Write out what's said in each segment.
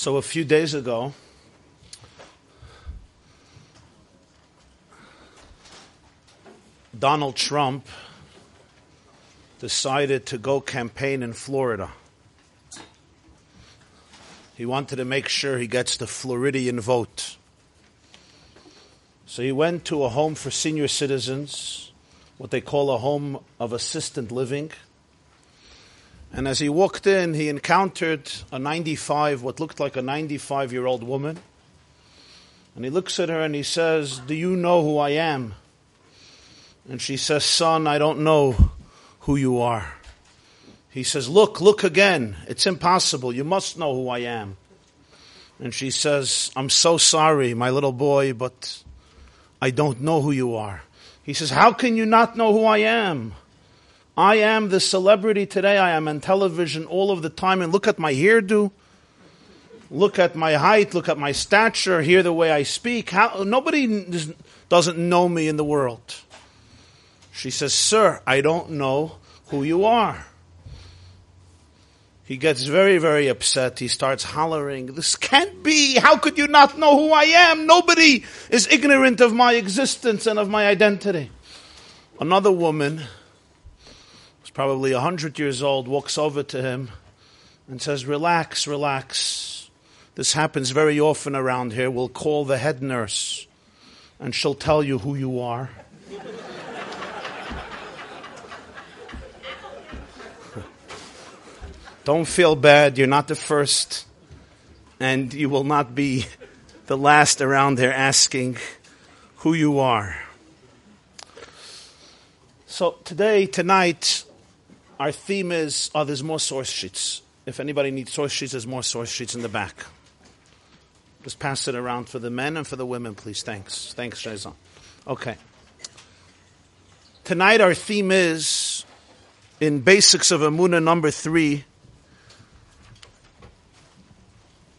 So a few days ago, Donald Trump decided to go campaign in Florida. He wanted to make sure he gets the Floridian vote. So he went to a home for senior citizens, what they call a home of assistant living. And as he walked in, he encountered a 95, what looked like a 95 year old woman. And he looks at her and he says, Do you know who I am? And she says, Son, I don't know who you are. He says, Look, look again. It's impossible. You must know who I am. And she says, I'm so sorry, my little boy, but I don't know who you are. He says, How can you not know who I am? I am the celebrity today. I am on television all of the time. And look at my hairdo. Look at my height. Look at my stature. Hear the way I speak. How, nobody doesn't know me in the world. She says, Sir, I don't know who you are. He gets very, very upset. He starts hollering, This can't be. How could you not know who I am? Nobody is ignorant of my existence and of my identity. Another woman, who's probably a hundred years old, walks over to him and says, Relax, relax. This happens very often around here. We'll call the head nurse and she'll tell you who you are. Don't feel bad. You're not the first, and you will not be the last around there asking who you are. So today, tonight, our theme is oh, there's more source sheets. If anybody needs source sheets, there's more source sheets in the back. Just pass it around for the men and for the women, please. Thanks. Thanks, Shazan. Okay. Tonight, our theme is in Basics of Amuna number three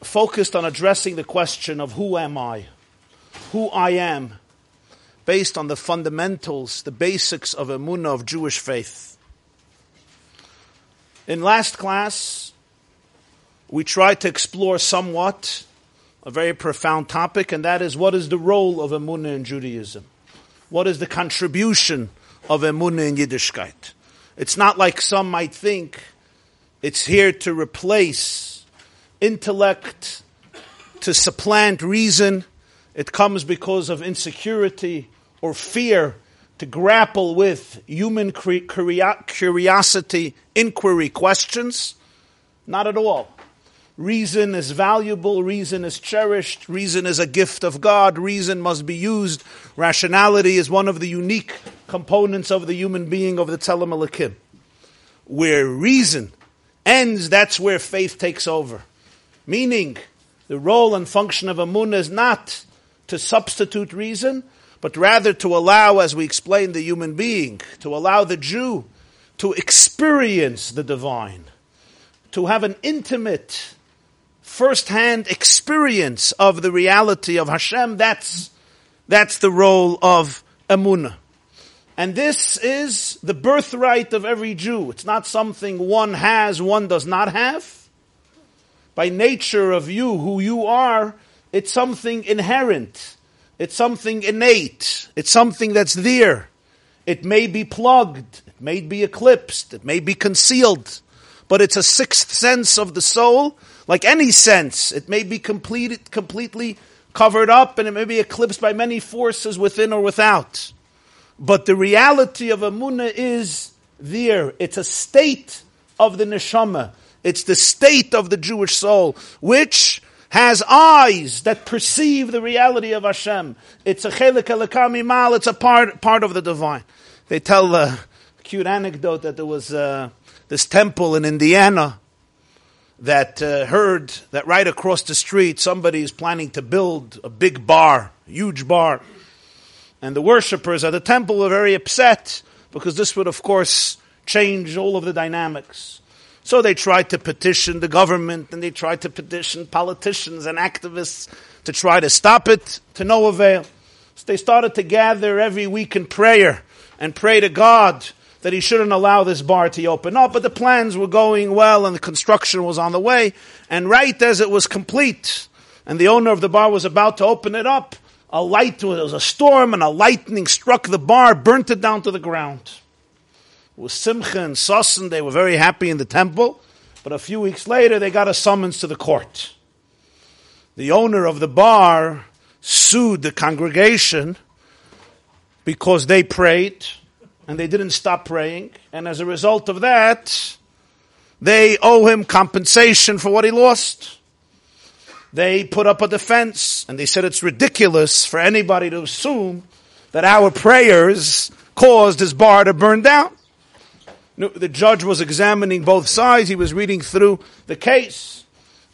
focused on addressing the question of who am I? Who I am, based on the fundamentals, the basics of Emunah of Jewish faith. In last class, we tried to explore somewhat a very profound topic, and that is what is the role of Emunah in Judaism? What is the contribution of Emunah in Yiddishkeit? It's not like some might think it's here to replace intellect to supplant reason. It comes because of insecurity or fear to grapple with human curiosity, inquiry, questions. Not at all. Reason is valuable, reason is cherished, reason is a gift of God, reason must be used. Rationality is one of the unique components of the human being of the Elokim. Where reason ends, that's where faith takes over. Meaning, the role and function of Amunah is not to substitute reason, but rather to allow, as we explained, the human being, to allow the Jew to experience the divine, to have an intimate, first-hand experience of the reality of Hashem. That's, that's the role of Amunah. And this is the birthright of every Jew. It's not something one has, one does not have by nature of you, who you are, it's something inherent. It's something innate. It's something that's there. It may be plugged. It may be eclipsed. It may be concealed. But it's a sixth sense of the soul, like any sense. It may be completed, completely covered up and it may be eclipsed by many forces within or without. But the reality of Amunah is there. It's a state of the neshama. It's the state of the Jewish soul, which has eyes that perceive the reality of Hashem. It's a chelik elakami mal, it's a part, part of the divine. They tell a cute anecdote that there was uh, this temple in Indiana that uh, heard that right across the street somebody is planning to build a big bar, huge bar. And the worshippers at the temple were very upset because this would, of course, change all of the dynamics. So they tried to petition the government and they tried to petition politicians and activists to try to stop it, to no avail. So they started to gather every week in prayer and pray to God that he shouldn't allow this bar to open up, but the plans were going well and the construction was on the way. And right as it was complete, and the owner of the bar was about to open it up, a light, there was a storm and a lightning struck the bar, burnt it down to the ground. Was Simcha and Sasan, they were very happy in the temple, but a few weeks later they got a summons to the court. The owner of the bar sued the congregation because they prayed and they didn't stop praying, and as a result of that, they owe him compensation for what he lost. They put up a defense, and they said it's ridiculous for anybody to assume that our prayers caused his bar to burn down. The judge was examining both sides. He was reading through the case.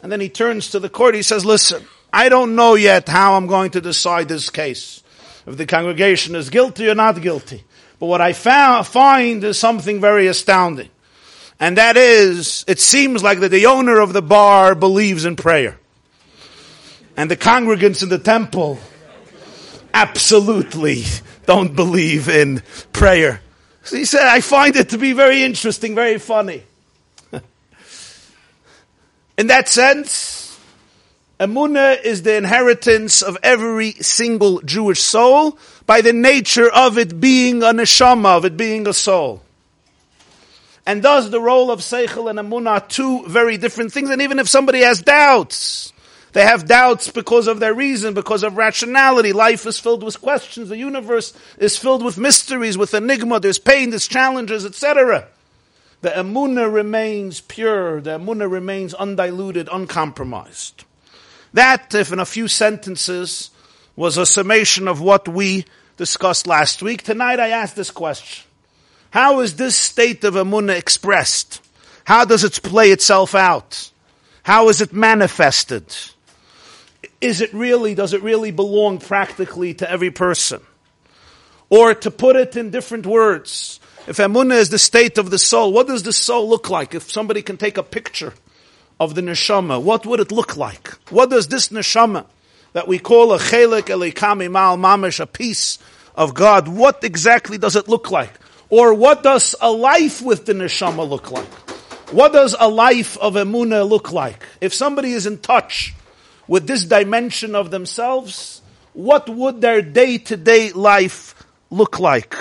And then he turns to the court. He says, listen, I don't know yet how I'm going to decide this case. If the congregation is guilty or not guilty. But what I found, find is something very astounding. And that is, it seems like that the owner of the bar believes in prayer. And the congregants in the temple absolutely don't believe in prayer. He said, I find it to be very interesting, very funny. in that sense, Emunah is the inheritance of every single Jewish soul by the nature of it being a neshama, of it being a soul. And thus the role of Seichel and Amunah are two very different things. And even if somebody has doubts, they have doubts because of their reason, because of rationality. Life is filled with questions. The universe is filled with mysteries, with enigma. There's pain, there's challenges, etc. The Amunah remains pure. The Amunah remains undiluted, uncompromised. That, if in a few sentences, was a summation of what we discussed last week. Tonight I ask this question. How is this state of Amunah expressed? How does it play itself out? How is it manifested? Is it really, does it really belong practically to every person? Or to put it in different words, if Amunah is the state of the soul, what does the soul look like? If somebody can take a picture of the neshama, what would it look like? What does this neshama that we call a chelik elikami mal mamish, a piece of God, what exactly does it look like? Or what does a life with the neshama look like? What does a life of emuna look like? If somebody is in touch with this dimension of themselves, what would their day to day life look like?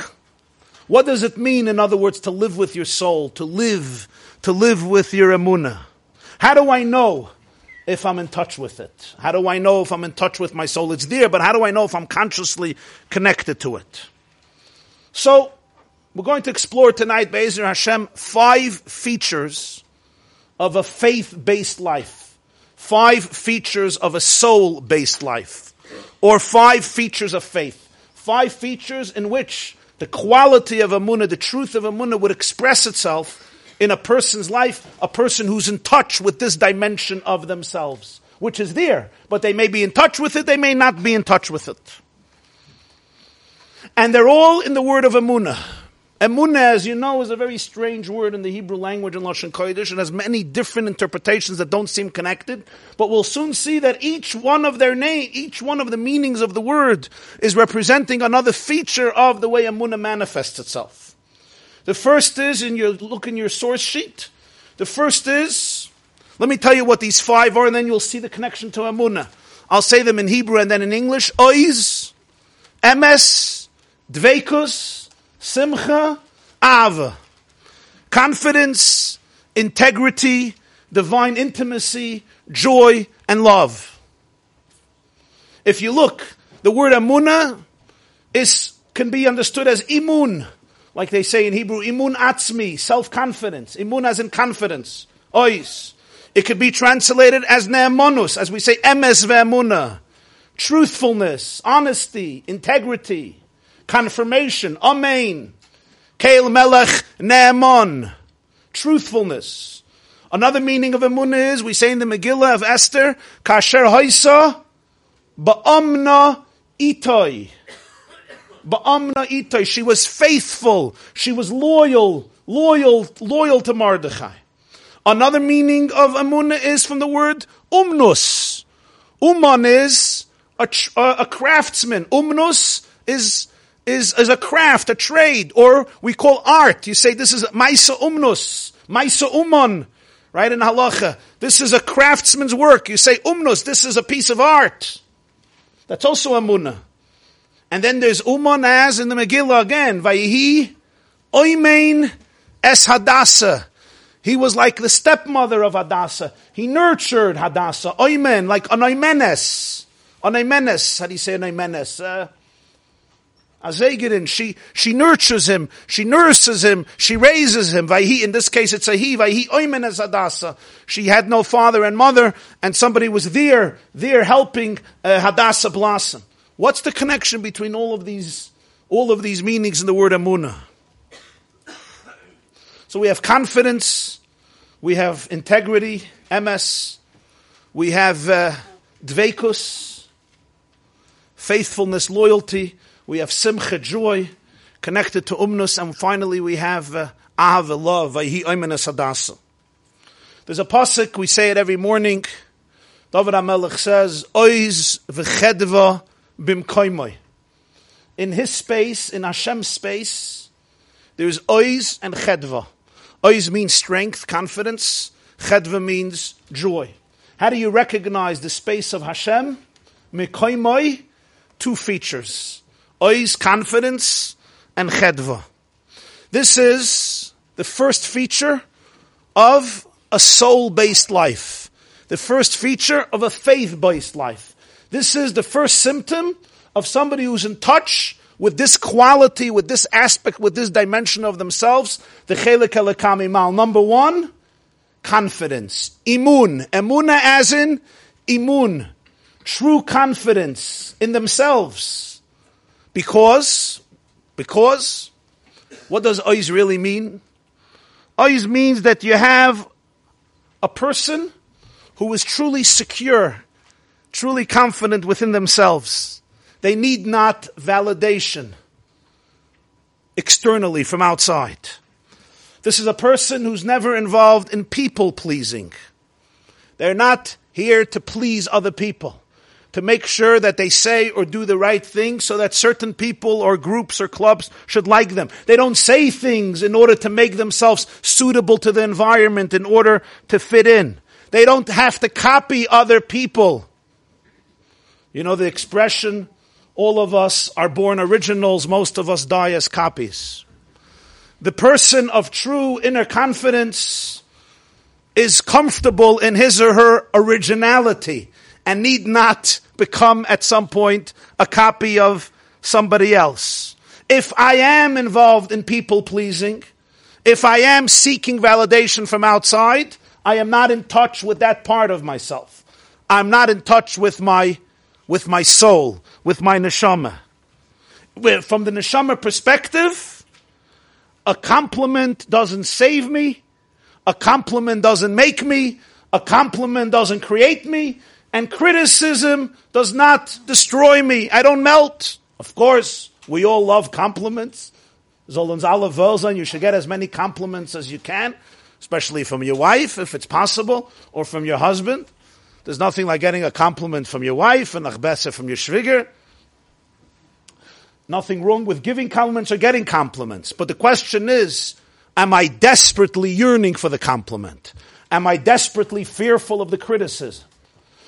What does it mean, in other words, to live with your soul, to live, to live with your emuna? How do I know if I'm in touch with it? How do I know if I'm in touch with my soul? It's there, but how do I know if I'm consciously connected to it? So, we're going to explore tonight, Be'ezer Hashem, five features of a faith-based life. Five features of a soul-based life. Or five features of faith. Five features in which the quality of Amunah, the truth of Amunah would express itself in a person's life, a person who's in touch with this dimension of themselves, which is there, but they may be in touch with it, they may not be in touch with it. And they're all in the word of Amunah. Emunah, as you know, is a very strange word in the Hebrew language in Lashon Kodesh. It has many different interpretations that don't seem connected. But we'll soon see that each one of their name, each one of the meanings of the word is representing another feature of the way Emunah manifests itself. The first is, in your look in your source sheet. The first is, let me tell you what these five are, and then you'll see the connection to Amunah. I'll say them in Hebrew and then in English. Oiz, emes, dveikus, simcha, ava. Confidence, integrity, divine intimacy, joy, and love. If you look, the word amuna is, can be understood as imun, like they say in Hebrew, imun atzmi, self-confidence. Imun as in confidence. Ois. It could be translated as ne'emonus, as we say emes ve'emuna. Truthfulness, honesty, integrity, confirmation, amen. Kael melech ne'emon. Truthfulness. Another meaning of emunah is, we say in the Megillah of Esther, kasher hoisa ba'amna itoi. Ba'amna itay. She was faithful. She was loyal, loyal, loyal to Mordechai. Another meaning of Amunah is from the word umnus. Uman is a, a craftsman. Umnus is is, is a craft, a trade, or we call art. You say this is maisa umnus, maisa umon, right in halacha. This is a craftsman's work. You say umnus, this is a piece of art. That's also a amuna. And then there's umon as in the Megillah again, vayihi oimein es hadasa. He was like the stepmother of Hadassah. He nurtured Hadassah. Oimen, like an Oimenes. An Oimenes. How do you say an Oimenes? Uh, Azegirin, she, she nurtures him, she nurses him, she raises him. Vayhi, in this case it's a he, Vayhi oimenes Hadassah. She had no father and mother, and somebody was there, there helping uh, Hadassah blossom. What's the connection between all of these, all of these meanings in the word Amunah? So we have confidence, we have integrity, emes, we have uh, dveikus, faithfulness, loyalty, we have simcha, joy, connected to umnus, and finally we have uh, love, vayhi oimenes hadasa. There's a pasuk, we say it every morning. David HaMelech says, Oiz v'chedva bimkoimoy. In his space, in Hashem's space, there's oiz and chedva. Oiz means strength, confidence. Chedva means joy. How do you recognize the space of Hashem? Mikoimoy, two features. Oiz, confidence, and chedva. This is the first feature of a soul-based life. The first feature of a faith-based life. This is the first symptom of somebody who's in touch with this quality, with this aspect, with this dimension of themselves. The chelik elakami mal. Number one, confidence. Imun. Emuna as in imun. True confidence in themselves because, because, what does ois really mean? Ois means that you have a person who is truly secure, truly confident within themselves. They need not validation externally from outside. This is a person who's never involved in people pleasing. They're not here to please other people to make sure that they say or do the right thing so that certain people or groups or clubs should like them. They don't say things in order to make themselves suitable to the environment in order to fit in. They don't have to copy other people. You know the expression, all of us are born originals, most of us die as copies. The person of true inner confidence is comfortable in his or her originality and need not become at some point a copy of somebody else. If I am involved in people pleasing, if I am seeking validation from outside, I am not in touch with that part of myself. I'm not in touch with my, with my soul, with my neshama. From the neshama perspective, a compliment doesn't save me, a compliment doesn't make me, a compliment doesn't create me, and criticism does not destroy me. I don't melt. Of course, we all love compliments. Zolans alle you should get as many compliments as you can, especially from your wife, if it's possible, or from your husband. There's nothing like getting a compliment from your wife and a from your shviger. Nothing wrong with giving compliments or getting compliments. But the question is, am I desperately yearning for the compliment? Am I desperately fearful of the criticism?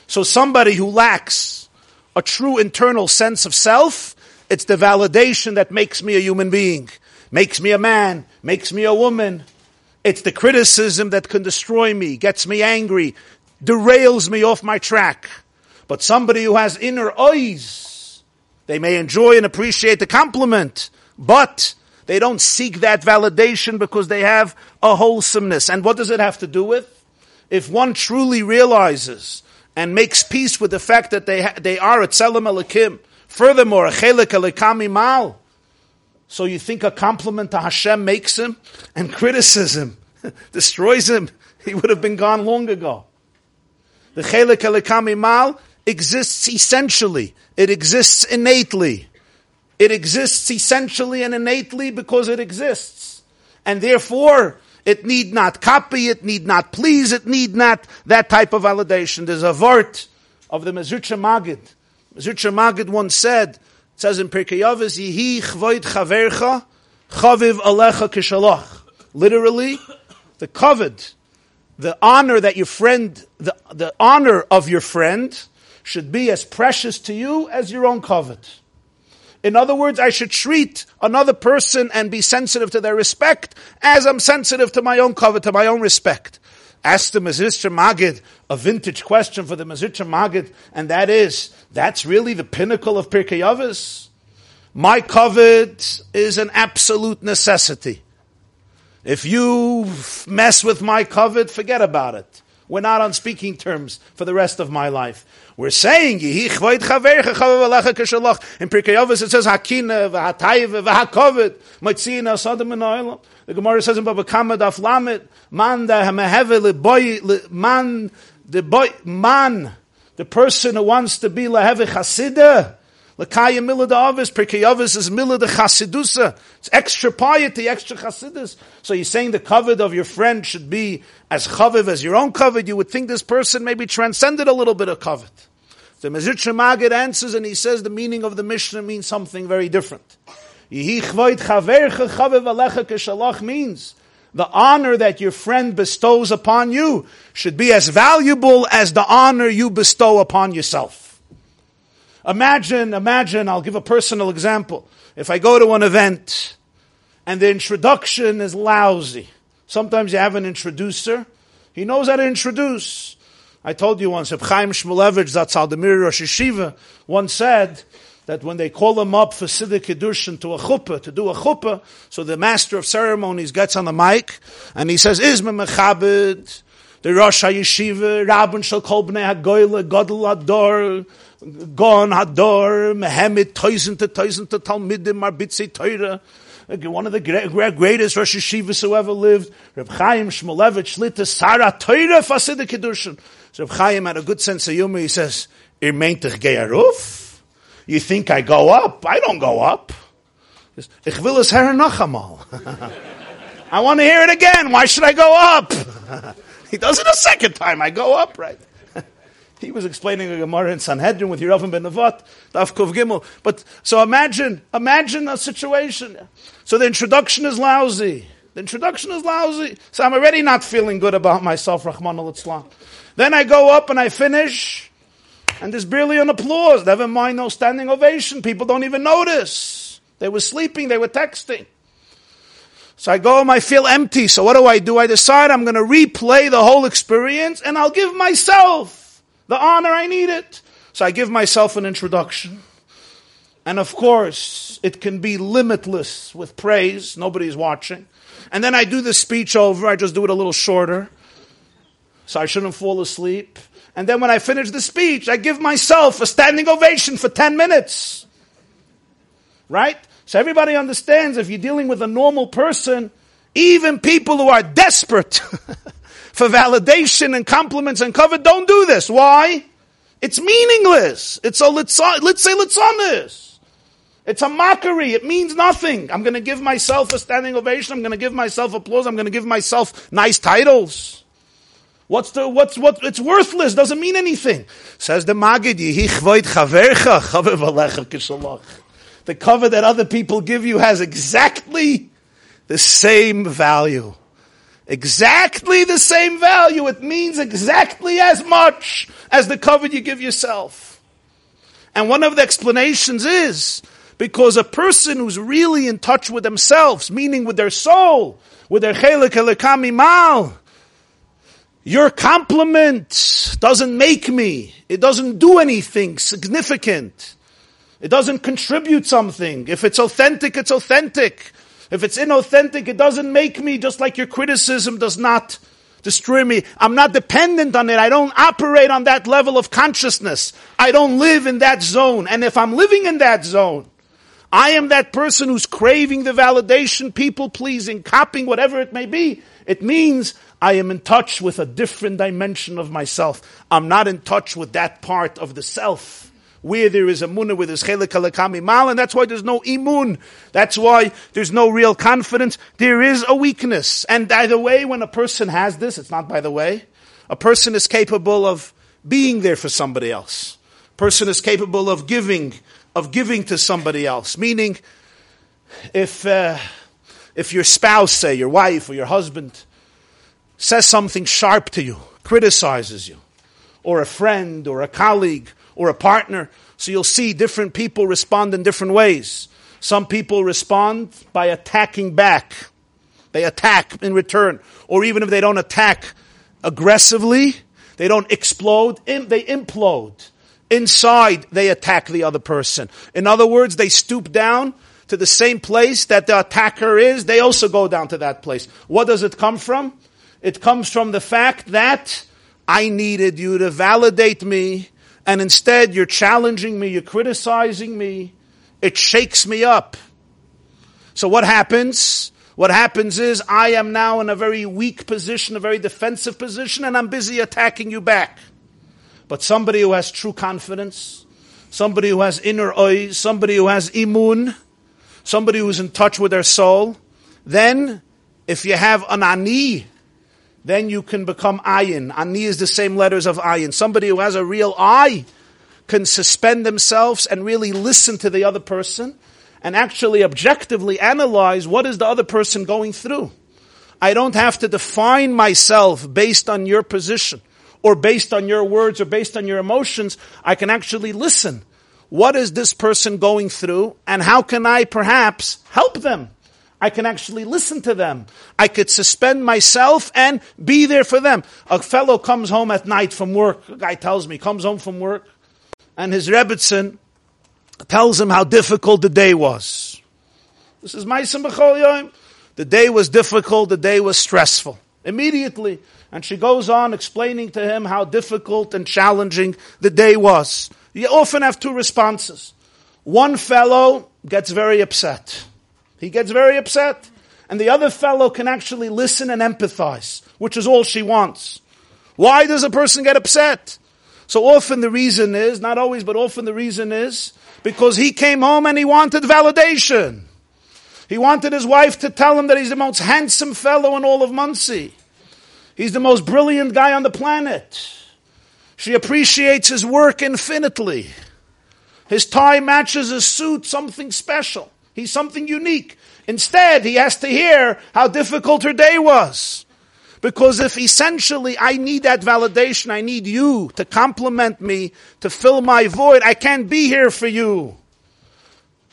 So somebody who lacks a true internal sense of self, it's the validation that makes me a human being, makes me a man, makes me a woman. It's the criticism that can destroy me, gets me angry, derails me off my track. But somebody who has inner eyes, they may enjoy and appreciate the compliment, but they don't seek that validation because they have a wholesomeness. And what does it have to do with? If one truly realizes and makes peace with the fact that they, ha- they are a tzelem elikim. Furthermore, a chelik elikami mal. So you think a compliment to Hashem makes him, and criticism destroys him? He would have been gone long ago. The chelik elikami mal exists essentially. It exists innately. It exists essentially and innately because it exists. And therefore, it need not copy, it need not please, it need not that type of validation. There's a vort of the Mezritcha Magid. Mezritcha Magid once said, it says in Pirkei Avos, Yihi chvoid chavercha, chaviv alecha kishalach. Literally, the koved, the honor that your friend, the, the honor of your friend should be as precious to you as your own koved. In other words, I should treat another person and be sensitive to their respect as I'm sensitive to my own koved, to my own respect. Ask the Mezritcher Magid a vintage question for the Mezritcher Magid, and that is, that's really the pinnacle of Pirkei Avos. My koved is an absolute necessity. If you mess with my koved, forget about it. We're not on speaking terms for the rest of my life. We're saying, In Pirkei Avos it says, Hakina, V'hatayve, V'hakovet, Mitzina, Sodom and Oilam. The Gemara says in Baba Kama Daf Lamet, Man da Hameheve boy, man, the boy, man, the person who wants to be Leheve Chasida, Lakaya Mila de Avis, is Mila de Chasidusa. It's extra piety, extra Chasidus. So you're saying the koved of your friend should be as chaviv as your own koved. You would think this person maybe transcended a little bit of koved. The Mezritcher Magid answers and he says the meaning of the Mishnah means something very different. means the honor that your friend bestows upon you should be as valuable as the honor you bestow upon yourself. Imagine, imagine, I'll give a personal example. If I go to an event and the introduction is lousy, sometimes you have an introducer, he knows how to introduce. I told you once, Chaim Shmulevich, Zatzaldemir Rosh Yeshiva, once said that when they call him up for Siddur Kiddushin to a chuppah, to do a chuppah, so the master of ceremonies gets on the mic and he says, Izma Mechabed, the Rosh HaYeshiva, Rabban Shal Kol Bnei HaGoyle, Godel Ador, Gon Hador, Mehemet, Toisen to Toisen to Talmidim, Marbitze Torah, one of the greatest Rosh Hashivas who ever lived, Reb Chaim Shmulevich, Shlita Sara Torah Fasid Kiddushin. So Reb Chaim had a good sense of humor. He says, "Ir gearuf? You think I go up? I don't go up. Ich will es her nachamal. I want to hear it again. Why should I go up? he does it a second time. I go up, right? He was explaining a Gemara in Sanhedrin with Yeravim ben Nevat, Daf Kuf Gimel. But so imagine, imagine a situation. So the introduction is lousy. The introduction is lousy. So I'm already not feeling good about myself, Rahman al Then I go up and I finish, and there's barely an applause. Never mind no standing ovation. People don't even notice. They were sleeping, they were texting. So I go home, I feel empty. So what do I do? I decide I'm going to replay the whole experience and I'll give myself the honor I need it. So I give myself an introduction. And of course, it can be limitless with praise. Nobody's watching. And then I do the speech over. I just do it a little shorter. So I shouldn't fall asleep. And then when I finish the speech, I give myself a standing ovation for 10 minutes. Right? So everybody understands if you're dealing with a normal person, even people who are desperate for validation and compliments and cover, don't do this. Why? It's meaningless. It's a let's say leitzanus. It's a mockery. It means nothing. I'm going to give myself a standing ovation. I'm going to give myself applause. I'm going to give myself nice titles. What's the, what's, what, it's worthless, doesn't mean anything. Says the Magid, The cover that other people give you has exactly the same value exactly the same value. It means exactly as much as the cover you give yourself. And one of the explanations is because a person who's really in touch with themselves, meaning with their soul, with their chelik elikami mal, your compliment doesn't make me. It doesn't do anything significant. It doesn't contribute something. If it's authentic, it's authentic. If it's inauthentic, it doesn't make me, just like your criticism does not destroy me. I'm not dependent on it. I don't operate on that level of consciousness. I don't live in that zone. And if I'm living in that zone, I am that person who's craving the validation, people pleasing, copying, whatever it may be. It means I am in touch with a different dimension of myself. I'm not in touch with that part of the self where there is a munah with his chelik alakami mal, and that's why there's no imun. That's why there's no real confidence. There is a weakness. And by the way, when a person has this, it's not by the way, a person is capable of being there for somebody else. A person is capable of giving of giving to somebody else. Meaning, if, uh, if your spouse, say, your wife or your husband, says something sharp to you, criticizes you, or a friend or a colleague or a partner, so you'll see different people respond in different ways. Some people respond by attacking back. They attack in return. Or even if they don't attack aggressively, they don't explode, they implode. Inside, they attack the other person. In other words, they stoop down to the same place that the attacker is. They also go down to that place. What does it come from? It comes from the fact that I needed you to validate me, and instead you're challenging me, you're criticizing me. It shakes me up. So what happens? What happens is I am now in a very weak position, a very defensive position, and I'm busy attacking you back. But somebody who has true confidence, somebody who has inner eyes, somebody who has imun, somebody who's in touch with their soul, then if you have an ani, then you can become ayin. Ani is the same letters of ayin. Somebody who has a real eye can suspend themselves and really listen to the other person and actually objectively analyze what is the other person going through. I don't have to define myself based on your position or based on your words or based on your emotions, I can actually listen. What is this person going through and how can I perhaps help them? I can actually listen to them. I could suspend myself and be there for them. A fellow comes home at night from work. A guy tells me, comes home from work, and his Rebbitzin tells him how difficult the day was. This is Ma'asim B'chol Yom. The day was difficult, the day was stressful. Immediately, and she goes on explaining to him how difficult and challenging the day was. You often have two responses. One fellow gets very upset. He gets very upset. And the other fellow can actually listen and empathize, which is all she wants. Why does a person get upset? So often the reason is, not always, but often the reason is, because he came home and he wanted validation. He wanted his wife to tell him that he's the most handsome fellow in all of Monsey. He's the most brilliant guy on the planet. She appreciates his work infinitely. His tie matches his suit, something special. He's something unique. Instead, he has to hear how difficult her day was. Because if essentially I need that validation, I need you to compliment me, to fill my void, I can't be here for you.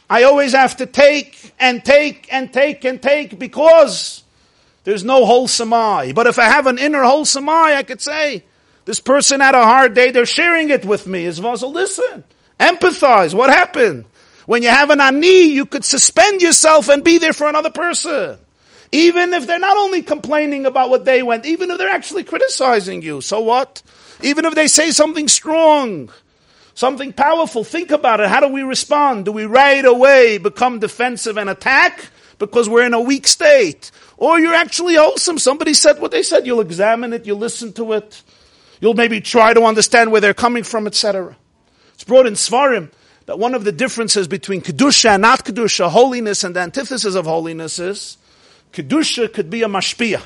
I always have to take and take and take and take because there's no wholesome eye. But if I have an inner wholesome eye, I could say, this person had a hard day, they're sharing it with me. As well, so listen, empathize. What happened? When you have an ani, you could suspend yourself and be there for another person. Even if they're not only complaining about what they went, even if they're actually criticizing you. So what? Even if they say something strong, something powerful, think about it. How do we respond? Do we right away become defensive and attack because we're in a weak state? Or you're actually wholesome. Somebody said what they said. You'll examine it. You'll listen to it. You'll maybe try to understand where they're coming from, etc. It's brought in Svarim that one of the differences between Kedusha and not Kedusha, holiness and the antithesis of holiness is Kedusha could be a mashpia.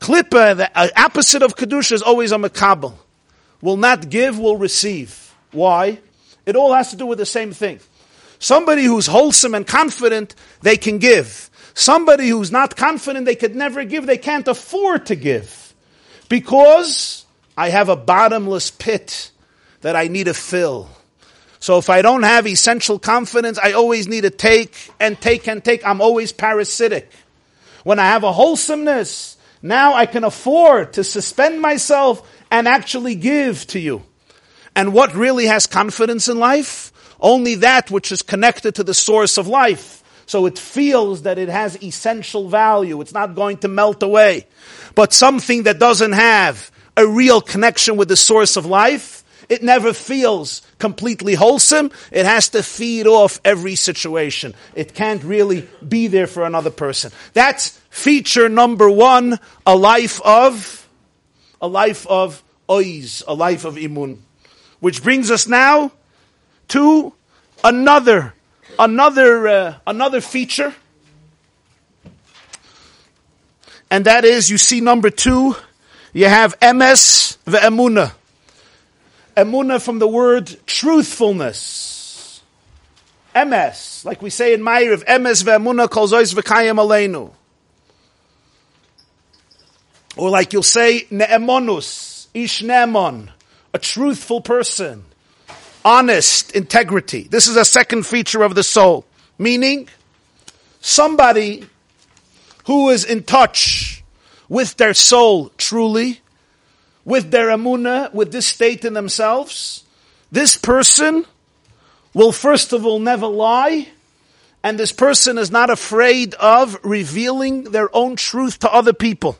Klippa, the uh, opposite of Kedusha, is always a makabel. Will not give, will receive. Why? It all has to do with the same thing. Somebody who's wholesome and confident, they can give. Somebody who's not confident they could never give, they can't afford to give. Because I have a bottomless pit that I need to fill. So if I don't have essential confidence, I always need to take and take and take. I'm always parasitic. When I have a wholesomeness, now I can afford to suspend myself and actually give to you. And what really has confidence in life? Only that which is connected to the source of life. So it feels that it has essential value. It's not going to melt away. But something that doesn't have a real connection with the source of life, it never feels completely wholesome. It has to feed off every situation. It can't really be there for another person. That's feature number one, a life of, a life of ois, a life of imun. Which brings us now to another another, uh, another feature, and that is you see number two, you have emes ve'emuna. Emuna Emuna from the word truthfulness. emes, like we say in Ma'ariv, emes ve'emuna kol zois v'kayim aleinu. Or like you'll say, ne'emonus, ish ne'emon, a truthful person, honest, integrity. This is a second feature of the soul. Meaning, somebody who is in touch with their soul truly, with their amuna, with this state in themselves, this person will first of all never lie, and this person is not afraid of revealing their own truth to other people.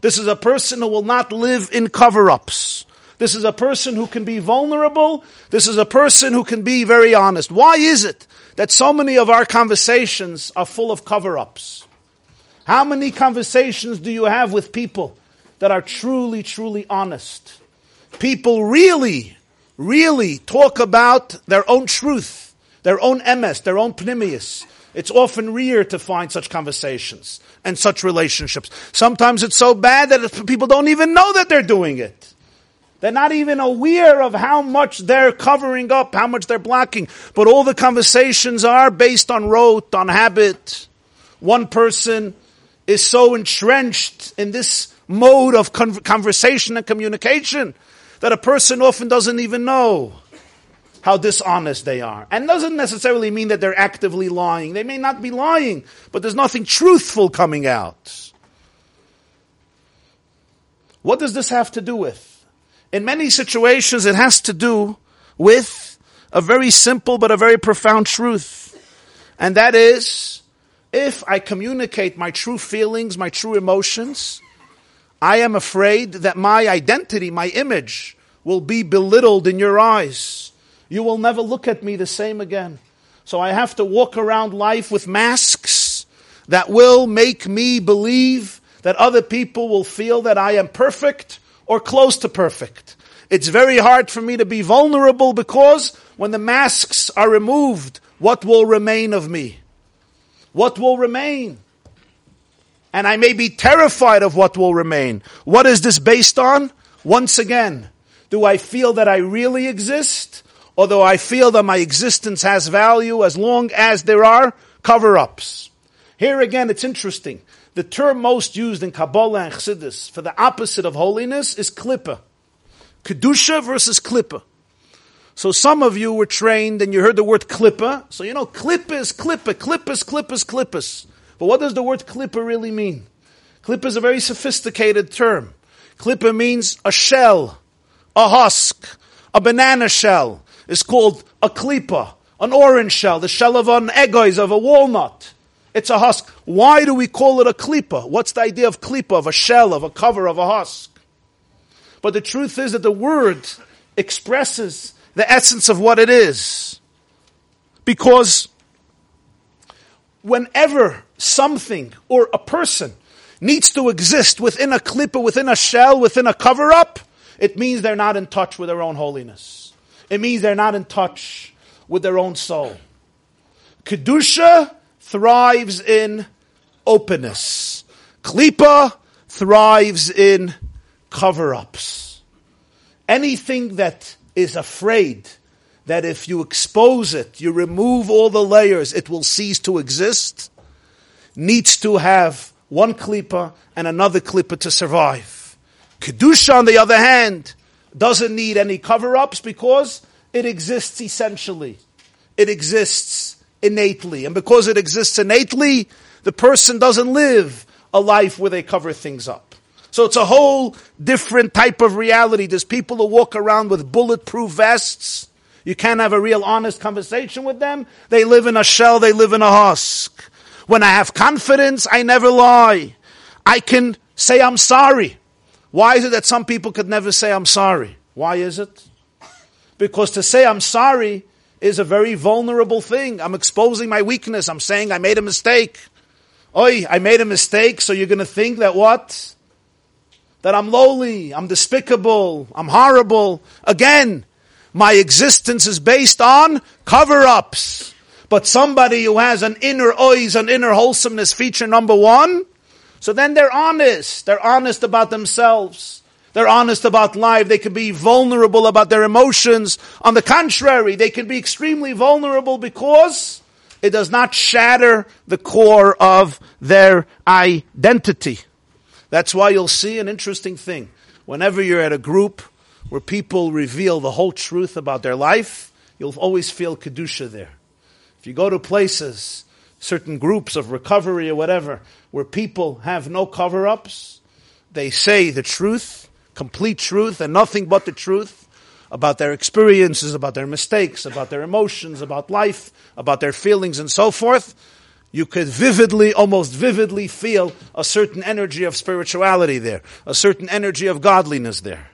This is a person who will not live in cover-ups. This is a person who can be vulnerable. This is a person who can be very honest. Why is it that so many of our conversations are full of cover-ups? How many conversations do you have with people that are truly, truly honest? People really, really talk about their own truth, their own emes, their own pnimius. It's often rare to find such conversations and such relationships. Sometimes it's so bad that people don't even know that they're doing it. They're not even aware of how much they're covering up, how much they're blocking. But all the conversations are based on rote, on habit. One person is so entrenched in this mode of conversation and communication that a person often doesn't even know how dishonest they are. And doesn't necessarily mean that they're actively lying. They may not be lying, but there's nothing truthful coming out. What does this have to do with? In many situations it has to do with a very simple but a very profound truth. And that is, if I communicate my true feelings, my true emotions, I am afraid that my identity, my image, will be belittled in your eyes. You will never look at me the same again. So I have to walk around life with masks that will make me believe that other people will feel that I am perfect or close to perfect. It's very hard for me to be vulnerable because when the masks are removed, what will remain of me? What will remain? And I may be terrified of what will remain. What is this based on? Once again, do I feel that I really exist? Do I feel that my existence has value as long as there are cover ups? Here again, it's interesting. The term most used in Kabbalah and Chassidus for the opposite of holiness is klippa. Kedusha versus klippa. So some of you were trained and you heard the word klippa. So you know, klippa is klippa, klippas, klippas. But what does the word klippa really mean? Klippa is a very sophisticated term. Klippa means a shell, a husk, a banana shell. It's called a klippa, an orange shell, the shell of an egois, of a walnut. It's a husk. Why do we call it a klipa? What's the idea of klipa, of a shell, of a cover, of a husk? But the truth is that the word expresses the essence of what it is. Because whenever something or a person needs to exist within a klipa, within a shell, within a cover up, it means they're not in touch with their own holiness. It means they're not in touch with their own soul. Kedusha thrives in openness. Klipa thrives in cover ups. Anything that is afraid that if you expose it, you remove all the layers, it will cease to exist, needs to have one klipa and another klipa to survive. Kedusha, on the other hand, doesn't need any cover ups because it exists essentially. It exists innately. And because it exists innately, the person doesn't live a life where they cover things up. So it's a whole different type of reality. There's people who walk around with bulletproof vests. You can't have a real honest conversation with them. They live in a shell, they live in a husk. When I have confidence, I never lie. I can say I'm sorry. Why is it that some people could never say I'm sorry? Why is it? Because to say I'm sorry is a very vulnerable thing. I'm exposing my weakness. I'm saying I made a mistake. Oi, I made a mistake, so you're going to think that what? That I'm lowly, I'm despicable, I'm horrible. Again, my existence is based on cover ups. But somebody who has an inner ois, an inner wholesomeness feature number one, so then they're honest. They're honest about themselves. They're honest about life. They can be vulnerable about their emotions. On the contrary, they can be extremely vulnerable because it does not shatter the core of their identity. That's why you'll see an interesting thing. Whenever you're at a group where people reveal the whole truth about their life, you'll always feel Kedusha there. If you go to places, certain groups of recovery or whatever, where people have no cover ups, they say the truth, complete truth, and nothing but the truth about their experiences, about their mistakes, about their emotions, about life, about their feelings, and so forth. You could vividly, almost vividly feel a certain energy of spirituality there, a certain energy of godliness there.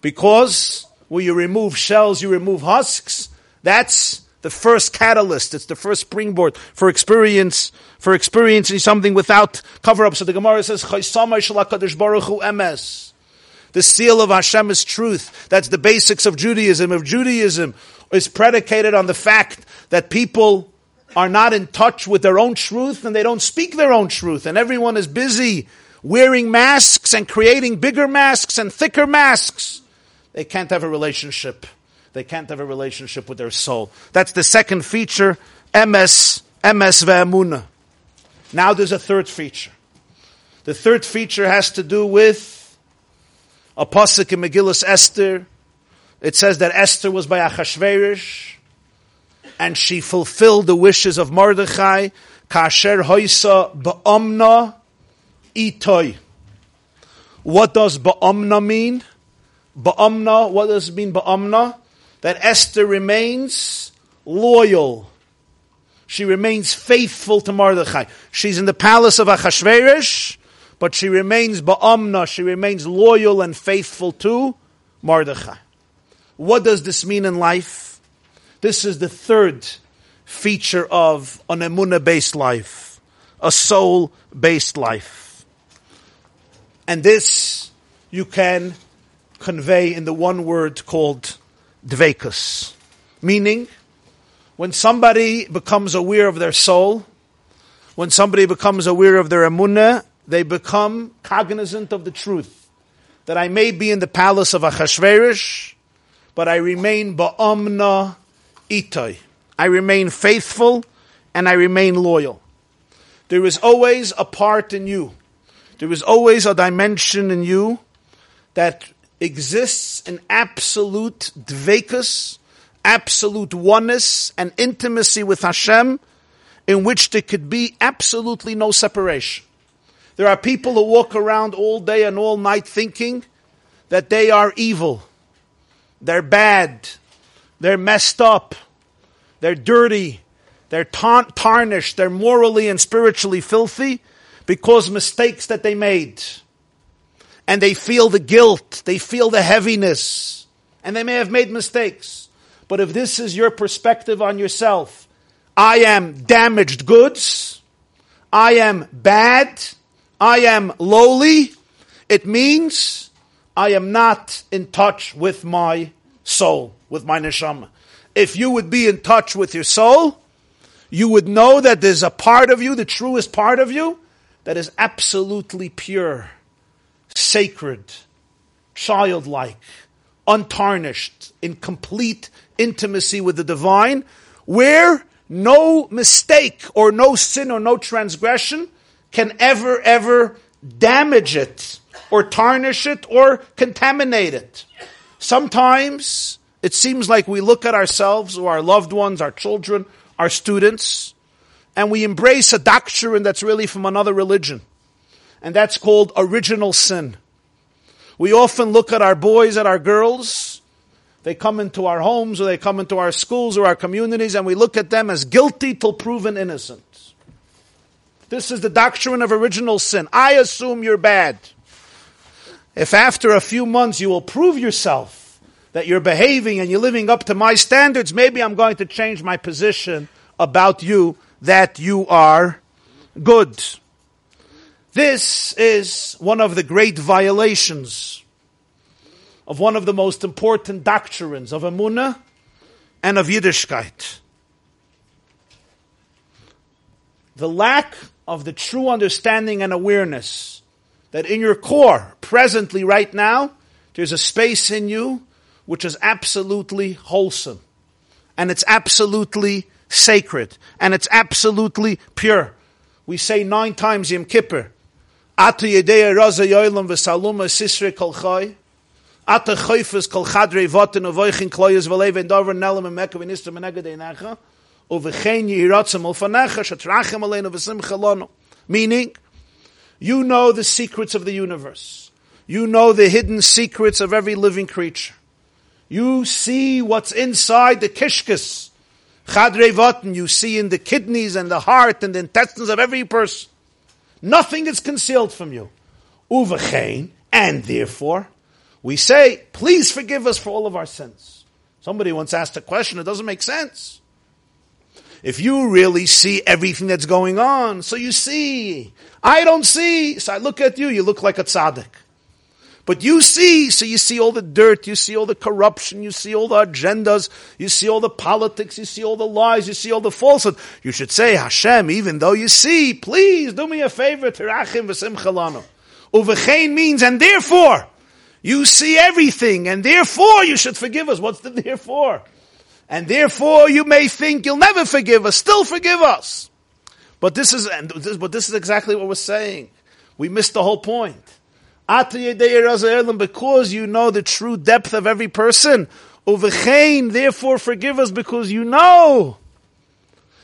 Because when you remove shells, you remove husks, that's the first catalyst. It's the first springboard for experience, for experiencing something without cover up. So the Gemara says. The seal of Hashem is truth. That's the basics of Judaism. If Judaism is predicated on the fact that people are not in touch with their own truth and they don't speak their own truth, and everyone is busy wearing masks and creating bigger masks and thicker masks, they can't have a relationship. They can't have a relationship with their soul. That's the second feature, MS, emes ve'amuna. Now there's a third feature. The third feature has to do with a pasuk in Megillus Esther. It says that Esther was by Achashverosh, and she fulfilled the wishes of Mordechai. Kasher hoisa ba'omna itoy. What does ba'omna mean? Ba'omna, what does it mean ba'omna? That Esther remains loyal. She remains faithful to Mordechai. She's in the palace of Achashverosh, but she remains ba'amna, she remains loyal and faithful to Mordechai. What does this mean in life? This is the third feature of an emuna based life, a soul based life. And this you can convey in the one word called dvekus, meaning when somebody becomes aware of their soul, when somebody becomes aware of their emunah, they become cognizant of the truth that I may be in the palace of Achashverosh, but I remain ba'amna itay. I remain faithful and I remain loyal. There is always a part in you. There is always a dimension in you that exists in absolute dvekus, absolute oneness and intimacy with Hashem, in which there could be absolutely no separation. There are people who walk around all day and all night thinking that they are evil, they're bad, they're messed up, they're dirty, they're tarnished, they're morally and spiritually filthy because mistakes that they made. And they feel the guilt, they feel the heaviness, and they may have made mistakes. But if this is your perspective on yourself, I am damaged goods, I am bad, I am lowly, it means I am not in touch with my soul, with my neshama. If you would be in touch with your soul, you would know that there's a part of you, the truest part of you, that is absolutely pure, sacred, childlike, untarnished, in complete intimacy with the divine, where no mistake or no sin or no transgression can ever, ever damage it or tarnish it or contaminate it. Sometimes it seems like we look at ourselves or our loved ones, our children, our students, and we embrace a doctrine that's really from another religion. And that's called original sin. We often look at our boys and our girls. They come into our homes or they come into our schools or our communities and we look at them as guilty till proven innocent. This is the doctrine of original sin. I assume you're bad. If after a few months you will prove yourself that you're behaving and you're living up to my standards, maybe I'm going to change my position about you that you are good. This is one of the great violations of one of the most important doctrines of Amunah and of Yiddishkeit. The lack of the true understanding and awareness that in your core, presently, right now, There's a space in you which is absolutely wholesome. And it's absolutely sacred. And it's absolutely pure. We say nine times Yom Kippur. Atu yedeya raza yoilam v'saluma sisre kol choy. Ata choyfes kol chadrei votin avoichin kloyes v'lev en dover nelam and mekka v'nistra menegade necha. Uvechein yiratzim ulfanecha shatrachem aleinu v'simcha lono. Meaning, you know the secrets of the universe. You know the hidden secrets of every living creature. You see what's inside the kishkas. Chadrei votin, you see in the kidneys and the heart and the intestines of every person. Nothing is concealed from you. Uvachein, and therefore, we say, please forgive us for all of our sins. Somebody once asked a question, it doesn't make sense. If you really see everything that's going on, so you see. I don't see, so I look at you, you look like a tzaddik. But you see, so you see all the dirt, you see all the corruption, you see all the agendas, you see all the politics, you see all the lies, you see all the falsehood. You should say, Hashem, even though you see, please do me a favor, tirachim v'simchalano. Uvechein means, and therefore, you see everything, and therefore you should forgive us. What's the therefore? And therefore you may think you'll never forgive us, still forgive us. But this is, but this is exactly what we're saying. We missed the whole point because you know the true depth of every person. Therefore forgive us because you know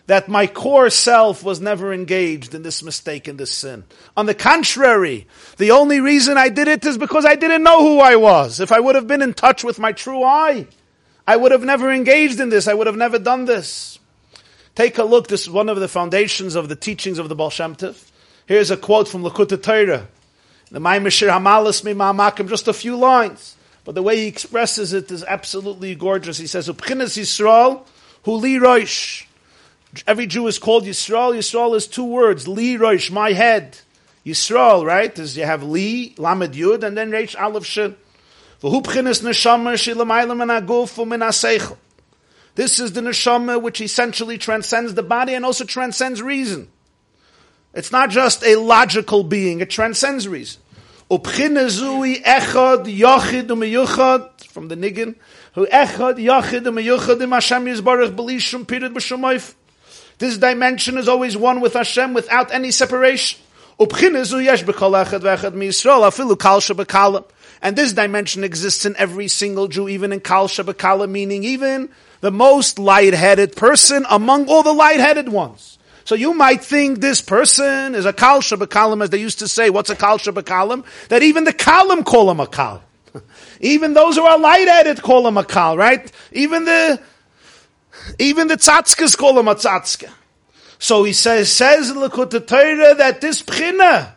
that my core self was never engaged in this mistake, in this sin. On the contrary, the only reason I did it is because I didn't know who I was. If I would have been in touch with my true I, I would have never engaged in this. I would have never done this. Take a look. This is one of the foundations of the teachings of the Baal Shem Tov. Here's a quote from Likkutei Torah. The Maimashir Hamalas Mimamakim, just a few lines. But the way he expresses it is absolutely gorgeous. He says, Upchinas Yisrael, hu li roish. Every Jew is called Yisrael. Yisrael is two words. Li roish, my head. Yisrael, right? Is you have li, lamed yud, and then reish aleph shin. V'hupchinas neshama aguf min aseichel. This is the neshama which essentially transcends the body and also transcends reason. It's not just a logical being, it transcends reason. Upchinezui echad yachid umeyuchad from the niggin, who echad yachid umeyuchad im Hashem yizbarach belishum pirid b'shumayf. This dimension is always one with Hashem without any separation. Upchinezu yesh b'kol echad v'echad miYisrael afilu kal shabakalam. And this dimension exists in every single Jew, even in kal shabakalam, meaning even the most light-headed person among all the light-headed ones. So you might think this person is a kal shabakalim, as they used to say. What's a kal shabakalim? That even the kalim call him a kal. even those who are light-headed call him a kal, right? Even the even the tzatzkas call him a tzatzka. So he says, says in Likkutei Torah that this pchina,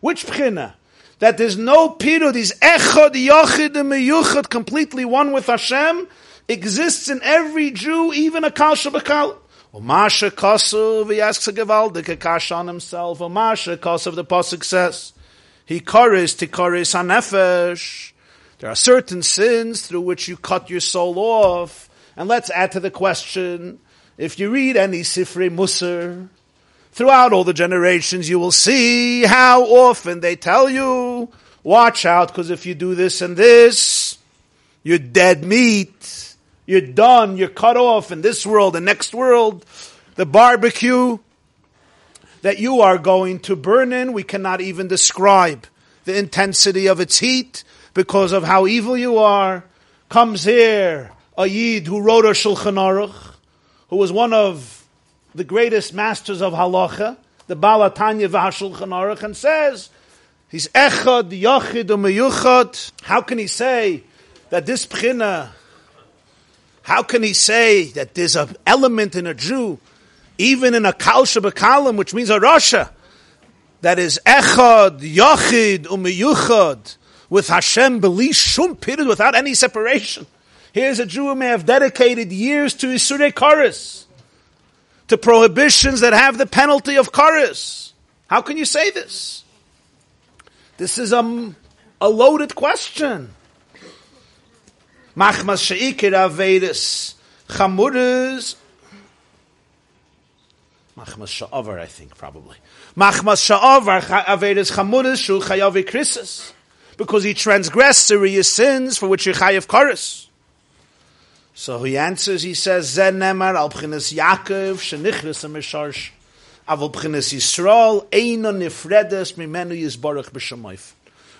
which pchina? That there's no pirud, is echad, yochid, meyuchad, completely one with Hashem, exists in every Jew, even a kal shabakalim. Umasha Kasuv, he asks a Gevaldik, Kash on himself. Umasha Kasuv, the Pasuk says, he koris tikoris hanefesh. There are certain sins through which you cut your soul off. And let's add to the question, if you read any Sifrei Musar, throughout all the generations, you will see how often they tell you, watch out, because if you do this and this, you're dead meat. You're done. You're cut off in this world, the next world. The barbecue that you are going to burn in, we cannot even describe the intensity of its heat because of how evil you are. Comes here a Yid who wrote a Shulchan Aruch, who was one of the greatest masters of halacha, the Baal HaTanya V'Hashulchan Aruch, and says, he's echad, yachid, umeyuchad. How can he say that this pchina how can he say that there's an element in a Jew, even in a Kal Shabakalim, which means a Rasha, that is Echad, Yachid, Umiyuchad, with Hashem, Beli Shum Pirid, without any separation. Here's a Jew who may have dedicated years to Isurei Karis, to prohibitions that have the penalty of Karis. How can you say this? This is a, a loaded question. Machmas sheikir avedis chamuras. Machmas sha'avar, I think, probably. Machmas sha'avar avedis chamuras shu chayavi krisis. because he transgressed serious sins for which he chayav kares. So he answers, he says, Zen nemar al b'chinas Yaakov shenichris ha-misharsh avol b'chinas Yisrael eino nifredes mimenu yizbarach b'shamayf.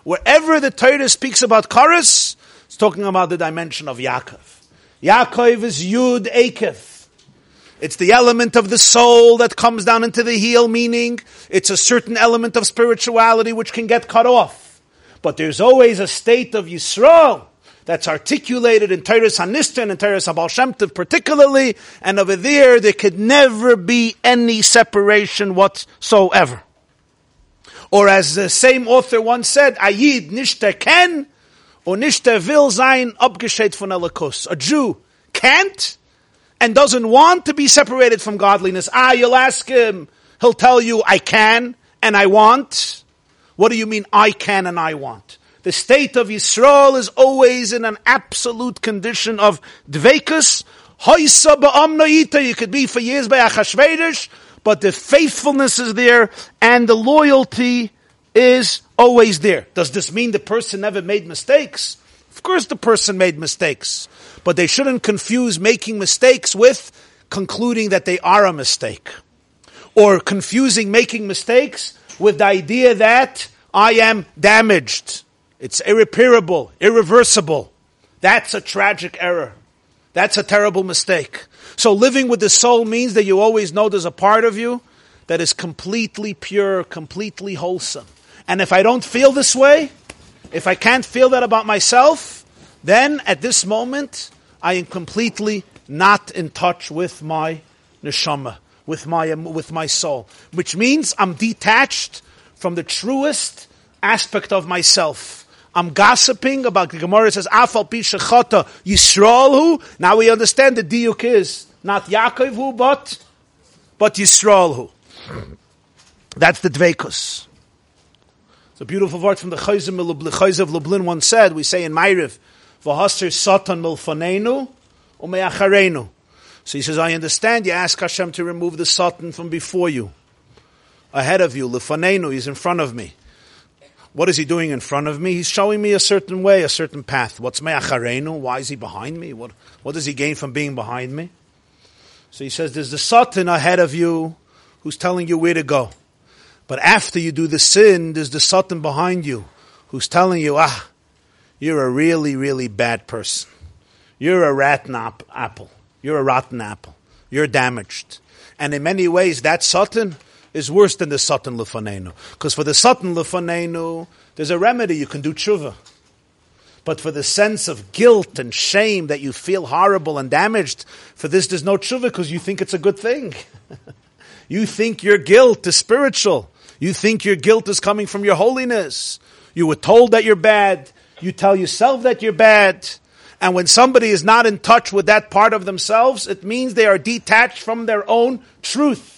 Wherever the Torah speaks about kares, it's talking about the dimension of Yaakov. Yaakov is Yud Akev. It's the element of the soul that comes down into the heel, meaning it's a certain element of spirituality which can get cut off. But there's always a state of Yisrael that's articulated in Teres Hanistan and Teres Habal Shem Tov particularly, and over there there could never be any separation whatsoever. Or as the same author once said, Ayid nishta ken, or nishta vil sein abgescheit von Elikus. A Jew can't and doesn't want to be separated from godliness. Ah, you'll ask him, he'll tell you, I can and I want. What do you mean, I can and I want? The state of Yisrael is always in an absolute condition of dvekus. You could be for years by Achashverosh, but the faithfulness is there and the loyalty is always there. Does this mean the person never made mistakes? Of course the person made mistakes, but they shouldn't confuse making mistakes with concluding that they are a mistake. Or confusing making mistakes with the idea that I am damaged. It's irreparable, irreversible. That's a tragic error. That's a terrible mistake. So living with the soul means that you always know there's a part of you that is completely pure, completely wholesome. And if I don't feel this way, if I can't feel that about myself, then at this moment, I am completely not in touch with my neshama, with my, with my soul. Which means I'm detached from the truest aspect of myself. I'm gossiping about the Gemara says Afal Pishachata Yisrael Now we understand the diuk is not Yaakov who, but but Yisrael who. That's the dvekus. It's a beautiful word from the Chozeh of Lublin once said, we say in Ma'ariv, V'haster satan milfanenu umeacharenu. So he says, I understand you ask Hashem to remove the satan from before you, ahead of you, lefanenu, he's in front of me. What is he doing in front of me? He's showing me a certain way, a certain path. What's my me'acharenu? Why is he behind me? What, what does he gain from being behind me? So he says, there's the Satan ahead of you who's telling you where to go. But after you do the sin, there's the Satan behind you who's telling you, ah, you're a really, really bad person. You're a rotten apple. You're a rotten apple. You're damaged. And in many ways, that Satan is worse than the Satan Lefanenu. Because for the Satan Lefanenu, there's a remedy, you can do tshuva. But for the sense of guilt and shame that you feel horrible and damaged, for this there's no tshuva because you think it's a good thing. you think your guilt is spiritual. You think your guilt is coming from your holiness. You were told that you're bad. You tell yourself that you're bad. And when somebody is not in touch with that part of themselves, it means they are detached from their own truth.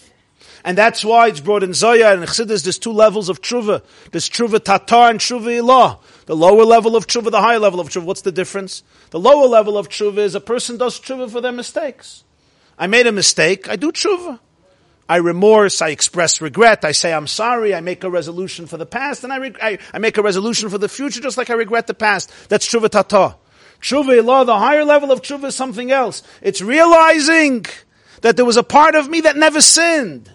And that's why it's brought in Zohar and Chassidus, there's two levels of tshuva. There's tshuva tatar and tshuva ilah. The lower level of tshuva, the higher level of tshuva. What's the difference? The lower level of tshuva is a person does tshuva for their mistakes. I made a mistake, I do tshuva. I remorse, I express regret, I say I'm sorry, I make a resolution for the past, and I, I, I, make a resolution for the future just like I regret the past. That's tshuva tata. Tshuva ilah, the higher level of tshuva is something else. It's realizing that there was a part of me that never sinned.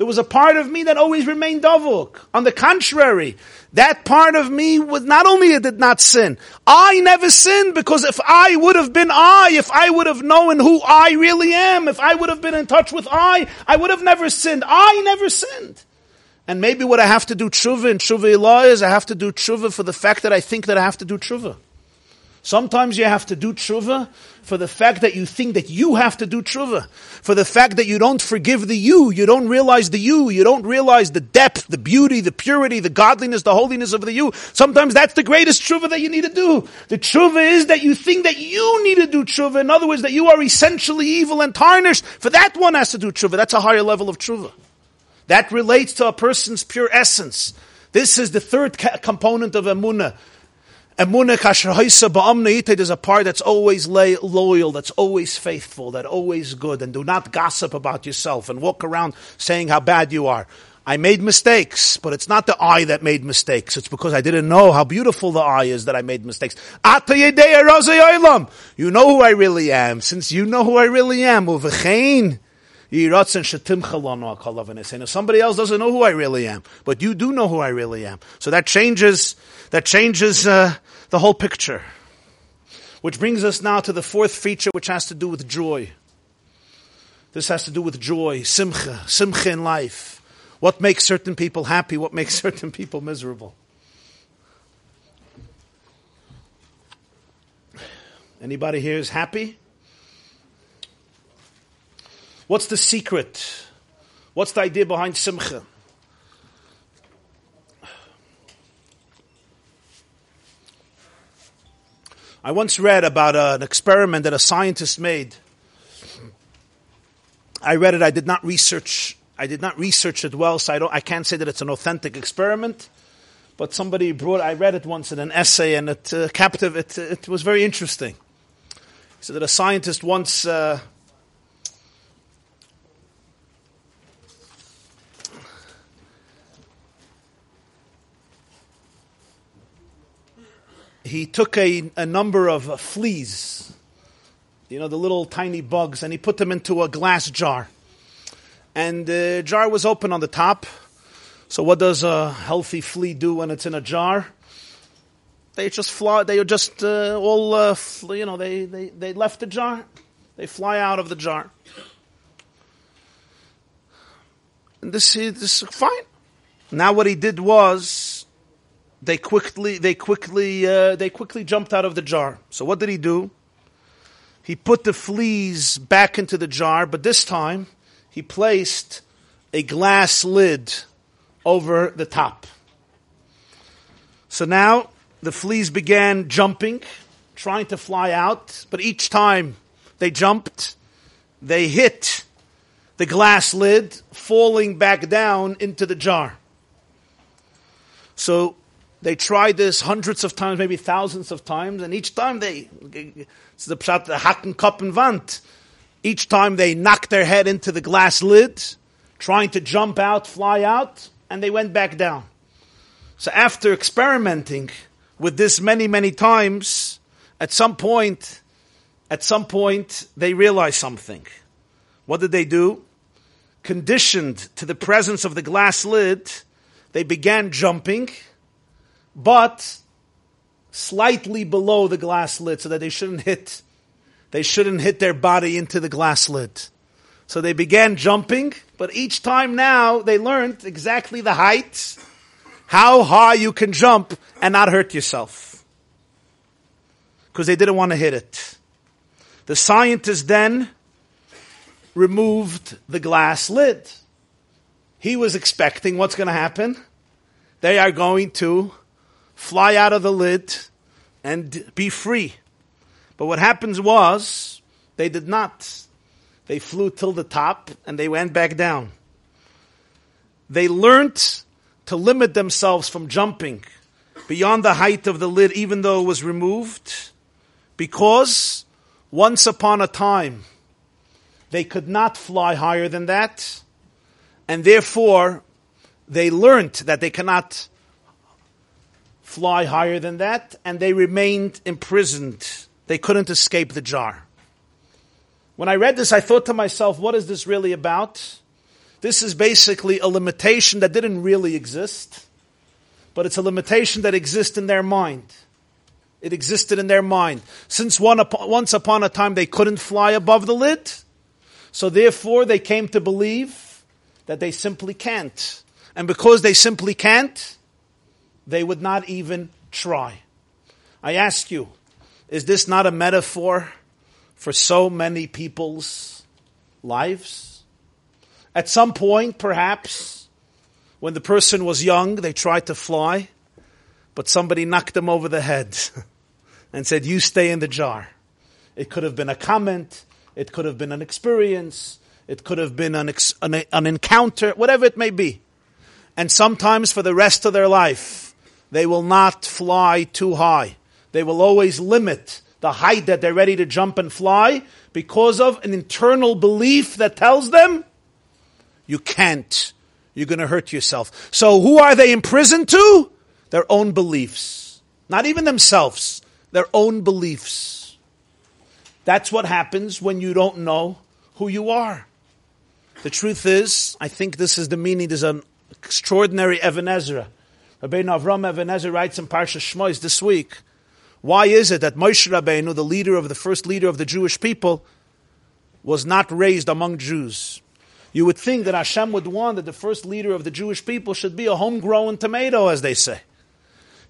There was a part of me that always remained davuk. On the contrary, that part of me was not only it did not sin, I never sinned because if I would have been I, if I would have known who I really am, if I would have been in touch with I, I would have never sinned. I never sinned. And maybe what I have to do tshuva in tshuva ilah is I have to do tshuva for the fact that I think that I have to do tshuva. Sometimes you have to do tshuva for the fact that you think that you have to do tshuva. For the fact that you don't forgive the you, you don't realize the you, you don't realize the depth, the beauty, the purity, the godliness, the holiness of the you. Sometimes that's the greatest tshuva that you need to do. The tshuva is that you think that you need to do tshuva. In other words, that you are essentially evil and tarnished. For that one has to do tshuva. That's a higher level of tshuva. That relates to a person's pure essence. This is the third ca- component of emunah. There's a part that's always loyal, that's always faithful, that always good, and do not gossip about yourself and walk around saying how bad you are. I made mistakes, but it's not the eye that made mistakes. It's because I didn't know how beautiful the eye is that I made mistakes. You know who I really am. Since you know who I really am, if somebody else doesn't know who I really am, but you do know who I really am. So that changes, that changes uh, the whole picture. Which brings us now to the fourth feature, which has to do with joy. This has to do with joy, simcha, simcha in life. What makes certain people happy? What makes certain people miserable? Anybody here is happy? What's the secret? What's the idea behind simcha? I once read about an experiment that a scientist made. I read it. I did not research. I did not research it well, so I don't. I can't say that it's an authentic experiment. But somebody brought. I read it once in an essay, and it uh, captive. It, it was very interesting. So that a scientist once uh, he took a, a number of fleas, you know, the little tiny bugs, and he put them into a glass jar. And the jar was open on the top. So what does a healthy flea do when it's in a jar? They just fly. They just uh, all, uh, you know, they, they, they left the jar. They fly out of the jar. And this, is, this is fine. Now what he did was they quickly they quickly uh, they quickly jumped out of the jar. So what did he do? He put the fleas back into the jar, but this time he placed a glass lid over the top. So now the fleas began jumping, trying to fly out, but each time they jumped, they hit the glass lid, falling back down into the jar. So they tried this hundreds of times, maybe thousands of times, and each time they, it's the pshat, the hacken cup and vant. Each time they knocked their head into the glass lid, trying to jump out, fly out, and they went back down. So after experimenting with this many, many times, at some point, at some point, they realized something. What did they do? Conditioned to the presence of the glass lid, they began jumping, but slightly below the glass lid so that they shouldn't hit they shouldn't hit their body into the glass lid. So they began jumping, but each time now they learned exactly the height, how high you can jump and not hurt yourself. Because they didn't want to hit it. The scientist then removed the glass lid. He was expecting what's going to happen? They are going to fly out of the lid and be free. But what happens was they did not. They flew till the top and they went back down. They learnt to limit themselves from jumping beyond the height of the lid, even though it was removed, because once upon a time they could not fly higher than that, and therefore they learnt that they cannot fly higher than that, and they remained imprisoned. They couldn't escape the jar. When I read this, I thought to myself, what is this really about? This is basically a limitation that didn't really exist, but it's a limitation that exists in their mind. It existed in their mind. Since one, once upon a time they couldn't fly above the lid, so therefore they came to believe that they simply can't. And because they simply can't, they would not even try. I ask you, is this not a metaphor for so many people's lives? At some point, perhaps, when the person was young, they tried to fly, but somebody knocked them over the head and said, You stay in the jar. It could have been a comment, it could have been an experience, it could have been an, ex- an, an encounter, whatever it may be. And sometimes for the rest of their life, they will not fly too high. They will always limit the height that they're ready to jump and fly because of an internal belief that tells them you can't. you're going to hurt yourself. So who are they imprisoned to? Their own beliefs. Not even themselves, their own beliefs. That's what happens when you don't know who you are. The truth is, I think this is the meaning. There's an extraordinary Even Ezra. Rabbeinu Avram Even Ezra writes in Parsha Shmois this week. Why is it that Moshe Rabbeinu, the leader of the first leader of the Jewish people, was not raised among Jews? You would think that Hashem would want that the first leader of the Jewish people should be a homegrown tomato, as they say.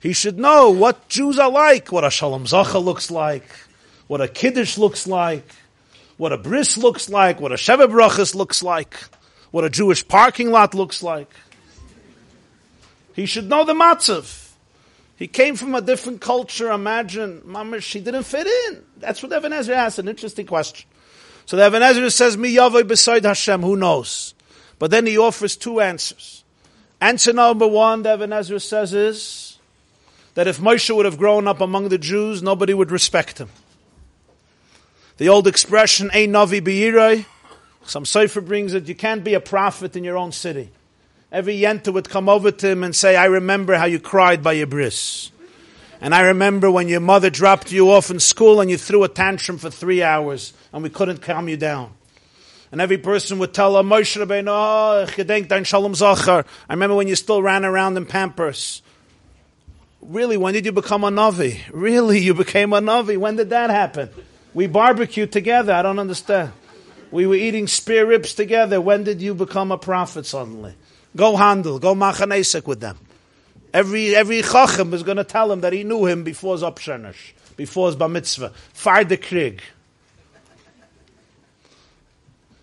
He should know what Jews are like, what a Shalom Zachar looks like, what a Kiddush looks like, what a bris looks like, what a Sheva Brachas looks like, what a Jewish parking lot looks like. He should know the matzav. He came from a different culture. Imagine, mamish, he didn't fit in. That's what Even Ezra asked. An interesting question. So the Even Ezra says, "Mi yavoi beside Hashem." Who knows? But then he offers two answers. Answer number one, the Even Ezra says, is that if Moshe would have grown up among the Jews, nobody would respect him. The old expression, Ein Navi Beiroi, some Sefer brings it, you can't be a prophet in your own city. Every Yenta would come over to him and say, I remember how you cried by your bris. And I remember when your mother dropped you off in school and you threw a tantrum for three hours and we couldn't calm you down. And every person would tell her, Moshe Rabbeinu, oh. I remember when you still ran around in Pampers. Really, when did you become a Navi? Really, you became a Navi. When did that happen? We barbecued together. I don't understand. We were eating spear ribs together. When did you become a prophet suddenly? Go handle, go machanesek with them. Every every chacham is going to tell him that he knew him before his before his bar mitzvah. Fire the krieg.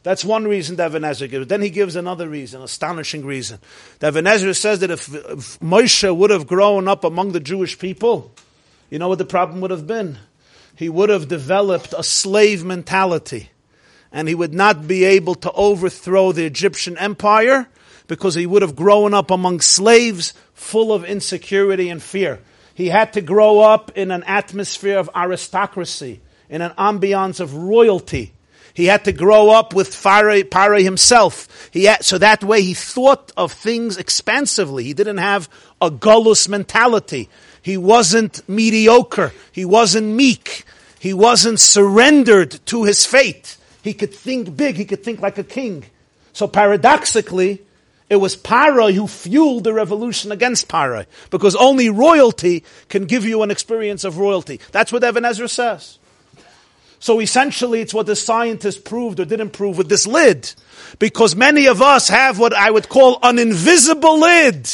That's one reason that Even Ezra gives. Then he gives another reason, astonishing reason. Ezra says that if, if Moshe would have grown up among the Jewish people, you know what the problem would have been? he would have developed a slave mentality and he would not be able to overthrow the Egyptian empire because he would have grown up among slaves full of insecurity and fear. He had to grow up in an atmosphere of aristocracy, in an ambiance of royalty. He had to grow up with Pare himself. He had, so that way he thought of things expansively. He didn't have a gullus mentality. He wasn't mediocre. He wasn't meek. He wasn't surrendered to his fate. He could think big. He could think like a king. So paradoxically, it was Parai who fueled the revolution against Parai, because only royalty can give you an experience of royalty. That's what Even Ezra says. So essentially, it's what the scientists proved or didn't prove with this lid, because many of us have what I would call an invisible lid.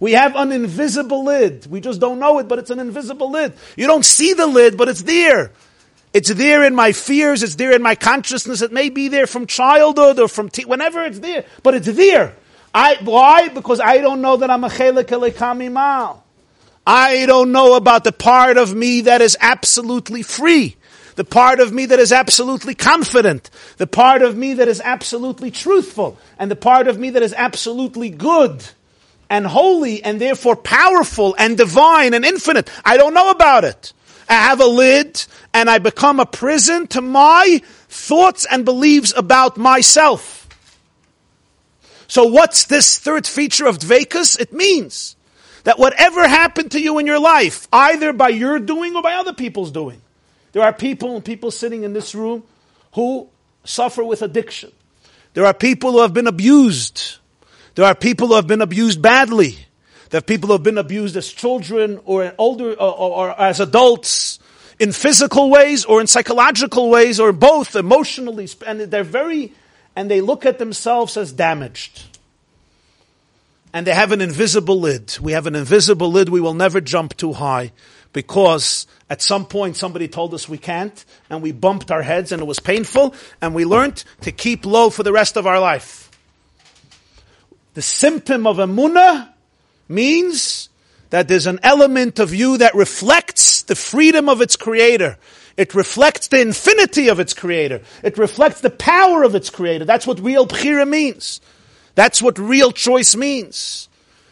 We have an invisible lid. We just don't know it, but it's an invisible lid. You don't see the lid, but it's there. It's there in my fears. It's there in my consciousness. It may be there from childhood or from te- whenever it's there, but it's there. I why? Because I don't know that I'm a chelik mal. I don't know about the part of me that is absolutely free. The part of me that is absolutely confident. The part of me that is absolutely truthful. And the part of me that is absolutely good and holy and therefore powerful and divine and infinite. I don't know about it. I have a lid and I become a prison to my thoughts and beliefs about myself. So what's this third feature of Dvekus? It means that whatever happened to you in your life, either by your doing or by other people's doing, there are people and people sitting in this room who suffer with addiction. There are people who have been abused. There are people who have been abused badly. There are people who have been abused as children or older or, or, or as adults in physical ways or in psychological ways or both emotionally. And they're very, and they look at themselves as damaged. And they have an invisible lid. We have an invisible lid. We will never jump too high because at some point somebody told us we can't and we bumped our heads and it was painful and we learned to keep low for the rest of our life. The symptom of emuna means that there's an element of you that reflects the freedom of its creator. It reflects the infinity of its creator. It reflects the power of its creator. That's what real bchira means. That's what real choice means.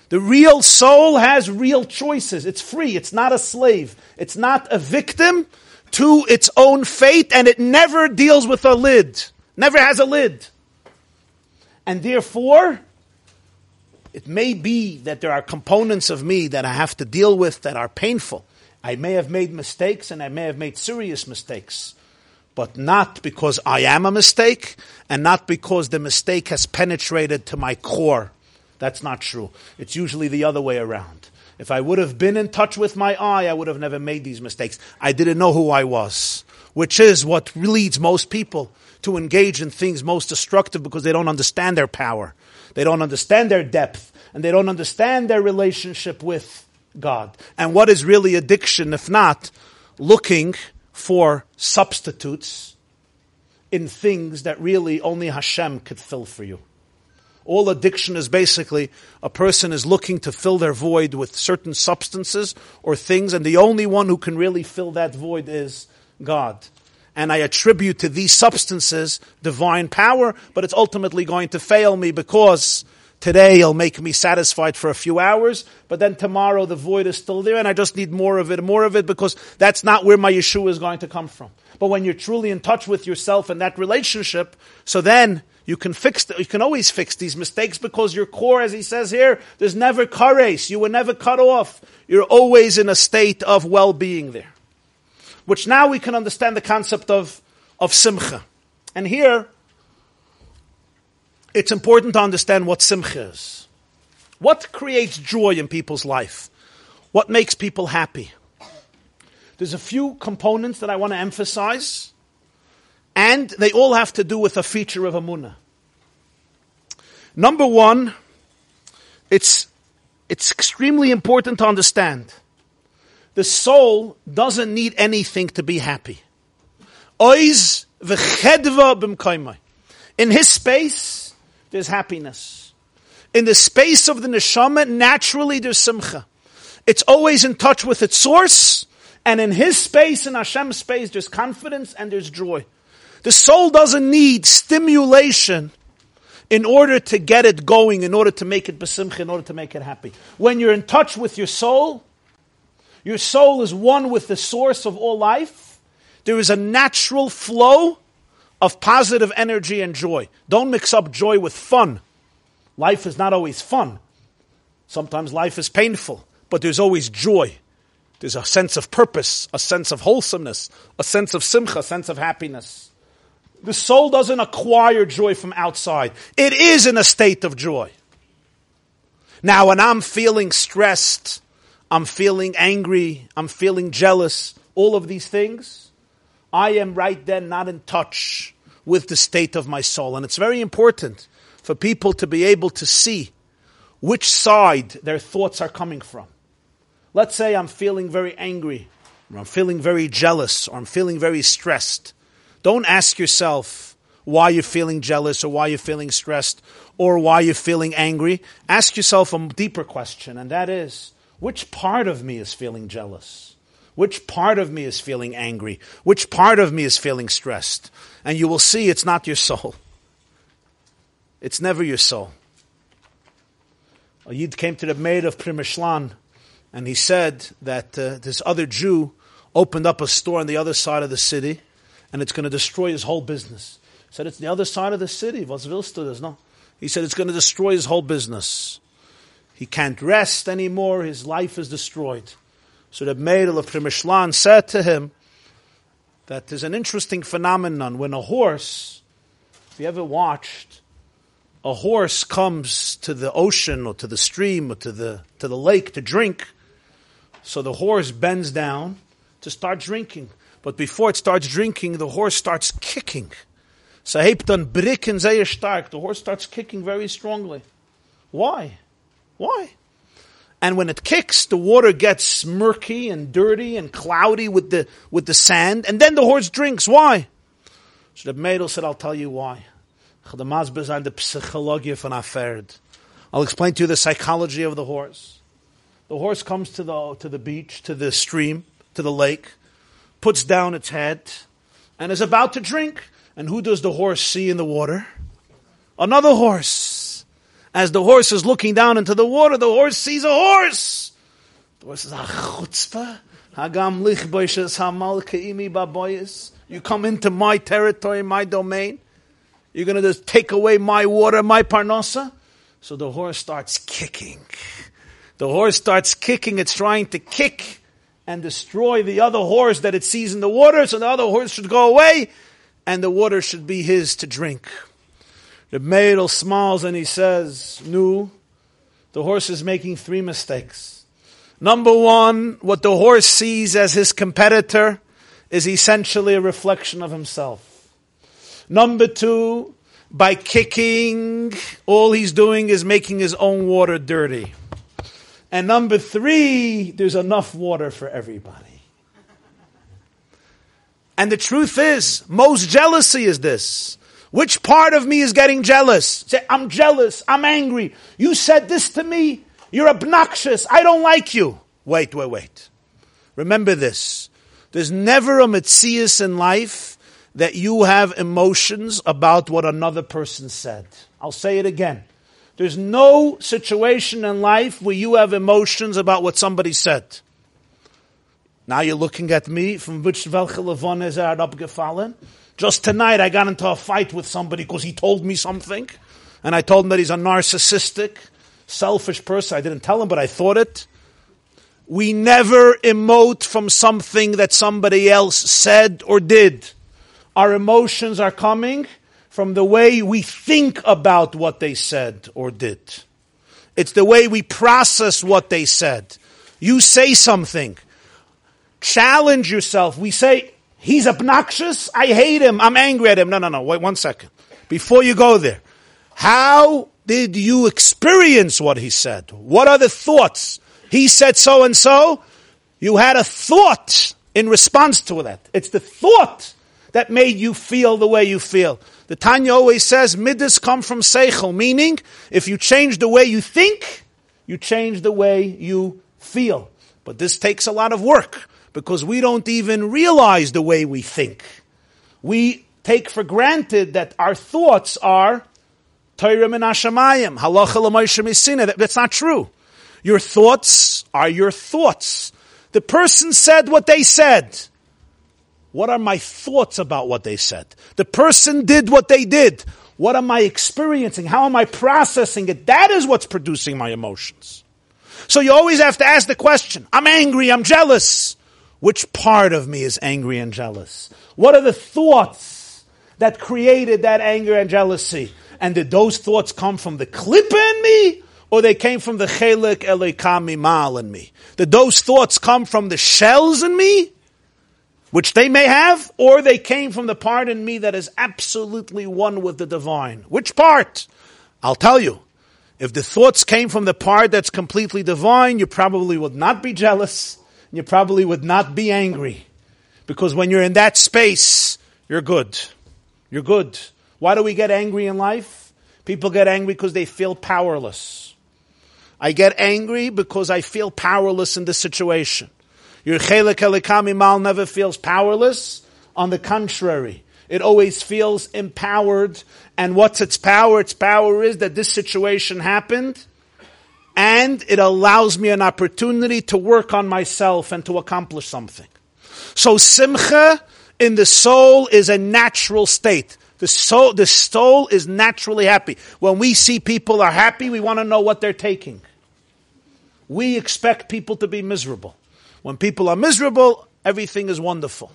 The real soul has real choices. It's free. It's not a slave. It's not a victim to its own fate, and it never deals with a lid. Never has a lid. And therefore, It may be that there are components of me that I have to deal with that are painful. I may have made mistakes and I may have made serious mistakes, but not because I am a mistake and not because the mistake has penetrated to my core. That's not true. It's usually the other way around. If I would have been in touch with my eye, I would have never made these mistakes. I didn't know who I was, which is what leads most people to engage in things most destructive because they don't understand their power. They don't understand their depth and they don't understand their relationship with God. And what is really addiction if not looking for substitutes in things that really only Hashem could fill for you? All addiction is basically a person is looking to fill their void with certain substances or things, and the only one who can really fill that void is God. And I attribute to these substances divine power, but it's ultimately going to fail me because today it'll make me satisfied for a few hours, but then tomorrow the void is still there and I just need more of it, more of it, because that's not where my Yeshua is going to come from. But when you're truly in touch with yourself and that relationship, so then you can fix, the, you can always fix these mistakes because your core, as he says here, there's never kares. You were never cut off. You're always in a state of well-being there. Which now we can understand the concept of, of simcha. And here, it's important to understand what simcha is. What creates joy in people's life? What makes people happy? There's a few components that I want to emphasize, and they all have to do with a feature of Amunah. Number one, it's, it's extremely important to understand. The soul doesn't need anything to be happy. Oiz v'chedva In his space, there's happiness. In the space of the neshama, naturally there's simcha. It's always in touch with its source, and in his space, in Hashem's space, there's confidence and there's joy. The soul doesn't need stimulation in order to get it going, in order to make it besimcha, in order to make it happy. When you're in touch with your soul, your soul is one with the source of all life. There is a natural flow of positive energy and joy. Don't mix up joy with fun. Life is not always fun. Sometimes life is painful, but there's always joy. There's a sense of purpose, a sense of wholesomeness, a sense of simcha, a sense of happiness. The soul doesn't acquire joy from outside. It is in a state of joy. Now, when I'm feeling stressed, I'm feeling angry, I'm feeling jealous, all of these things, I am right then not in touch with the state of my soul. And it's very important for people to be able to see which side their thoughts are coming from. Let's say I'm feeling very angry, or I'm feeling very jealous, or I'm feeling very stressed. Don't ask yourself why you're feeling jealous or why you're feeling stressed or why you're feeling angry. Ask yourself a deeper question, and that is which part of me is feeling jealous? Which part of me is feeling angry? Which part of me is feeling stressed? And you will see it's not your soul. It's never your soul. A Yid came to the Meidel of Primishlan, and he said that uh, this other Jew opened up a store on the other side of the city and it's going to destroy his whole business. He said, It's the other side of the city. Was willst du No. He said, It's going to destroy his whole business. He can't rest anymore. His life is destroyed. So the Meidel of Primishlan said to him that there's an interesting phenomenon when a horse, if you ever watched, a horse comes to the ocean or to the stream or to the, to the lake to drink. So the horse bends down to start drinking. But before it starts drinking, the horse starts kicking. So dann bricken sehr stark. The horse starts kicking very strongly. Why? Why? And when it kicks, the water gets murky and dirty and cloudy with the, with the sand, and then the horse drinks. Why? So the Meidel said, I'll tell you why. I'll explain to you the psychology of the horse. The horse comes to the, to the beach, to the stream, to the lake puts down its head, and is about to drink. And who does the horse see in the water? Another horse. As the horse is looking down into the water, the horse sees a horse. The horse says, ah, chutzpah. Hagam lich ke'imi You come into my territory, my domain. You're going to just take away my water, my parnasa. So the horse starts kicking. The horse starts kicking, it's trying to kick and destroy the other horse that it sees in the water, so the other horse should go away, and the water should be his to drink. The Meidel smiles and he says, Nu, the horse is making three mistakes. Number one, what the horse sees as his competitor is essentially a reflection of himself. Number two, by kicking, all he's doing is making his own water dirty. And number three, there's enough water for everybody. And the truth is, most jealousy is this. Which part of me is getting jealous? Say, I'm jealous, I'm angry. You said this to me, you're obnoxious, I don't like you. Wait, wait, wait. Remember this. There's never a Metzias in life that you have emotions about what another person said. I'll say it again. There's no situation in life where you have emotions about what somebody said. Now you're looking at me from which welche is er abgefallen. Just tonight I got into a fight with somebody because he told me something. And I told him that he's a narcissistic, selfish person. I didn't tell him, but I thought it. We never emote from something that somebody else said or did. Our emotions are coming from the way we think about what they said or did. It's the way we process what they said. You say something. Challenge yourself. We say, he's obnoxious. I hate him. I'm angry at him. No, no, no. Wait one second. Before you go there. How did you experience what he said? What are the thoughts? He said so and so. You had a thought in response to that. It's the thought that made you feel the way you feel. The Tanya always says midas come from seichel, meaning if you change the way you think, you change the way you feel. But this takes a lot of work because we don't even realize the way we think. We take for granted that our thoughts are Torah min Hashemayim, halacha That's not true. Your thoughts are your thoughts. The person said what they said. What are my thoughts about what they said? The person did what they did. What am I experiencing? How am I processing it? That is what's producing my emotions. So you always have to ask the question, I'm angry, I'm jealous. Which part of me is angry and jealous? What are the thoughts that created that anger and jealousy? And did those thoughts come from the clip in me? Or they came from the chelik elekami mal in me? Did those thoughts come from the shells in me? which they may have, or they came from the part in me that is absolutely one with the divine. Which part? I'll tell you. If the thoughts came from the part that's completely divine, you probably would not be jealous, you probably would not be angry. Because when you're in that space, you're good. You're good. Why do we get angry in life? People get angry because they feel powerless. I get angry because I feel powerless in this situation. Your chelik elikami mal never feels powerless. On the contrary, it always feels empowered. And what's its power? Its power is that this situation happened and it allows me an opportunity to work on myself and to accomplish something. So simcha in the soul is a natural state. The soul, the soul is naturally happy. When we see people are happy, we want to know what they're taking. We expect people to be miserable. When people are miserable, everything is wonderful.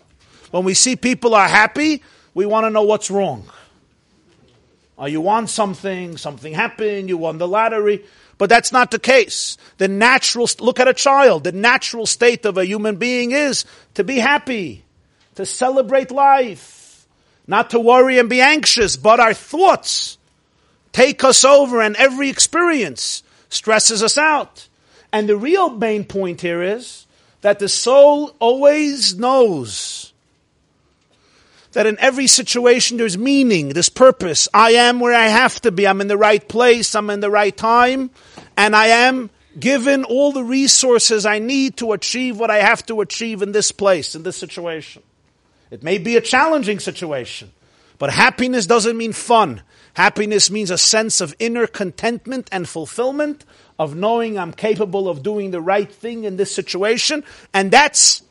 When we see people are happy, we want to know what's wrong. Are you want something, something happened, you won the lottery. But that's not the case. The natural, look at a child. The natural state of a human being is to be happy, to celebrate life, not to worry and be anxious, but our thoughts take us over and every experience stresses us out. And the real main point here is that the soul always knows that in every situation there's meaning, there's purpose. I am where I have to be. I'm in the right place. I'm in the right time. And I am given all the resources I need to achieve what I have to achieve in this place, in this situation. It may be a challenging situation, but happiness doesn't mean fun. Happiness means a sense of inner contentment and fulfillment of knowing I'm capable of doing the right thing in this situation. And that's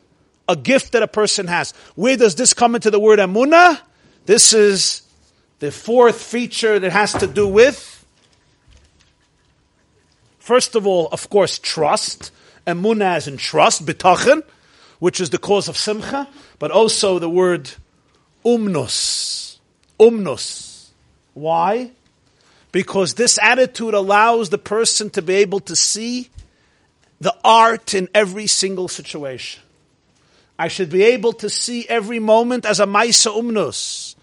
a gift that a person has. Where does this come into the word amuna? This is the fourth feature that has to do with First of all, of course, trust. Emunah as in trust, bitachon, which is the cause of simcha, but also the word umnus. Umnus. Why? Because this attitude allows the person to be able to see the art in every single situation. I should be able to see every moment as a maisa umnus.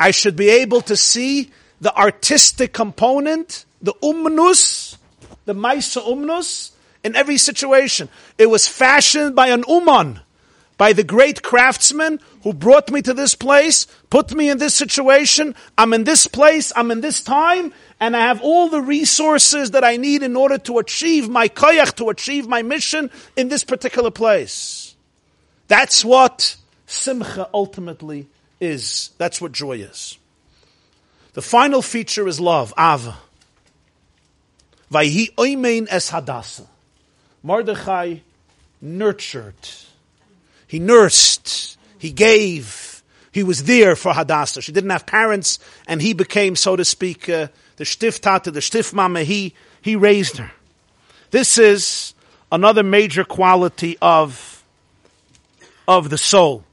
I should be able to see the artistic component, the umnus, the maisa umnus, in every situation. It was fashioned by an uman, by the great craftsman who brought me to this place, put me in this situation. I'm in this place, I'm in this time, and I have all the resources that I need in order to achieve my koyach, to achieve my mission in this particular place. That's what simcha ultimately is. That's what joy is. The final feature is love, ava. Vayhi oimein es hadasa. Mordechai nurtured. He nursed. He gave. He was there for Hadassah. She didn't have parents, and he became, so to speak, uh, the shtiftate, the shtifmama. He, he raised her. This is another major quality of of the soul.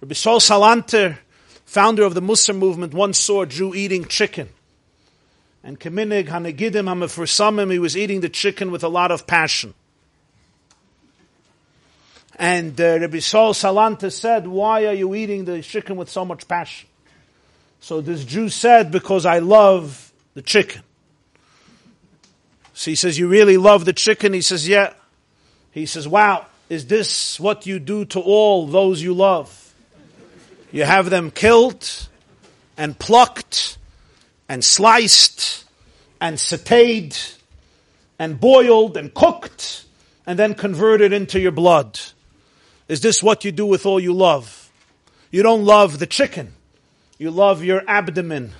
Rabbi Sol Salanter, founder of the Musar movement, once saw a Jew eating chicken. And Kaminig Hanegidim Hamefursamim, he was eating the chicken with a lot of passion. And uh, Rabbi Sol Salanter said, why are you eating the chicken with so much passion? So this Jew said, because I love the chicken. So he says, you really love the chicken? He says, yeah. He says, wow, is this what you do to all those you love? You have them killed and plucked and sliced and sauteed and boiled and cooked and then converted into your blood. Is this what you do with all you love? You don't love the chicken. You love your abdomen.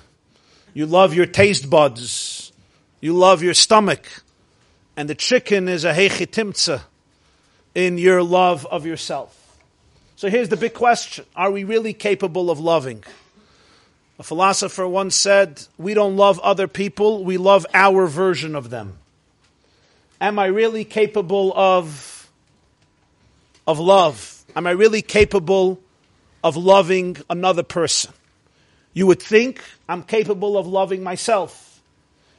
You love your taste buds. You love your stomach. And the chicken is a hechitimtza in your love of yourself. So here's the big question Are we really capable of loving? A philosopher once said, We don't love other people, we love our version of them. Am I really capable of, of love? Am I really capable of loving another person? You would think I'm capable of loving myself.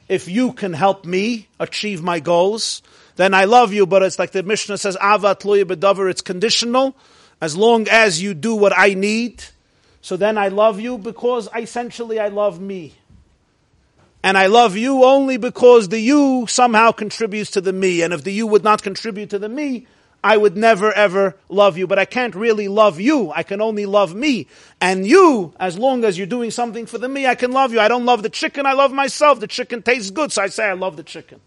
If you can help me achieve my goals, then I love you, but it's like the Mishnah says, Ava tluya bedavar, it's conditional. As long as you do what I need, so then I love you because essentially I love me. And I love you only because the you somehow contributes to the me. And if the you would not contribute to the me, I would never ever love you. But I can't really love you. I can only love me. And you, as long as you're doing something for the me, I can love you. I don't love the chicken, I love myself. The chicken tastes good, so I say I love the chicken.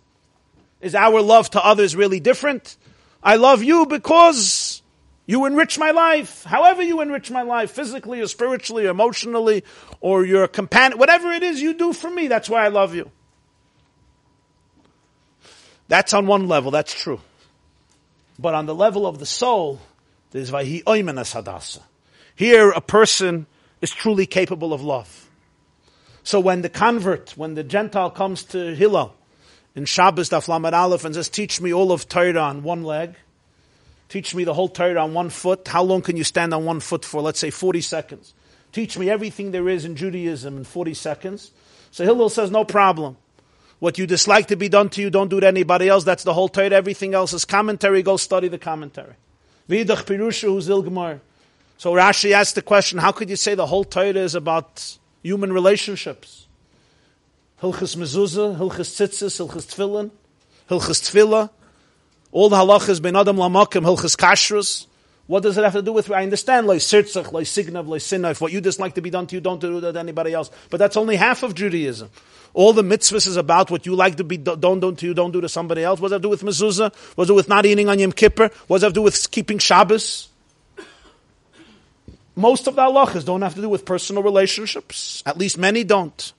Is our love to others really different? I love you because you enrich my life. However you enrich my life, physically or spiritually, or emotionally, or your companion, whatever it is you do for me, that's why I love you. That's on one level, that's true. But on the level of the soul, there's Vahi Oymenas Hadasa. Here, a person is truly capable of love. So when the convert, when the Gentile comes to Hillel, in Shabbos Daf Lamed Aleph and says, "Teach me all of Torah on one leg. Teach me the whole Torah on one foot. How long can you stand on one foot for? Let's say forty seconds. Teach me everything there is in Judaism in forty seconds." So Hillel says, "No problem. What you dislike to be done to you, don't do to anybody else. That's the whole Torah. Everything else is commentary. Go study the commentary." So Rashi asked the question: How could you say the whole Torah is about human relationships? Hilchas Mezuzah, Hilchas Tzitzis, Hilchas Tfilin, Hilchas Tfila, all the halachas ben Adam Lamakim, Hilchas Kashrus. What does it have to do with? I understand, like sirtzach, like signav, like sinna. If what you dislike to be done to you, don't do that to anybody else. But that's only half of Judaism. All the mitzvahs is about what you like to be done don't do to you, don't do to somebody else. What does that do with mezuzah? What does it with not eating on Yom Kippur? What does that do with keeping Shabbos? Most of the halachas don't have to do with personal relationships. At least many don't.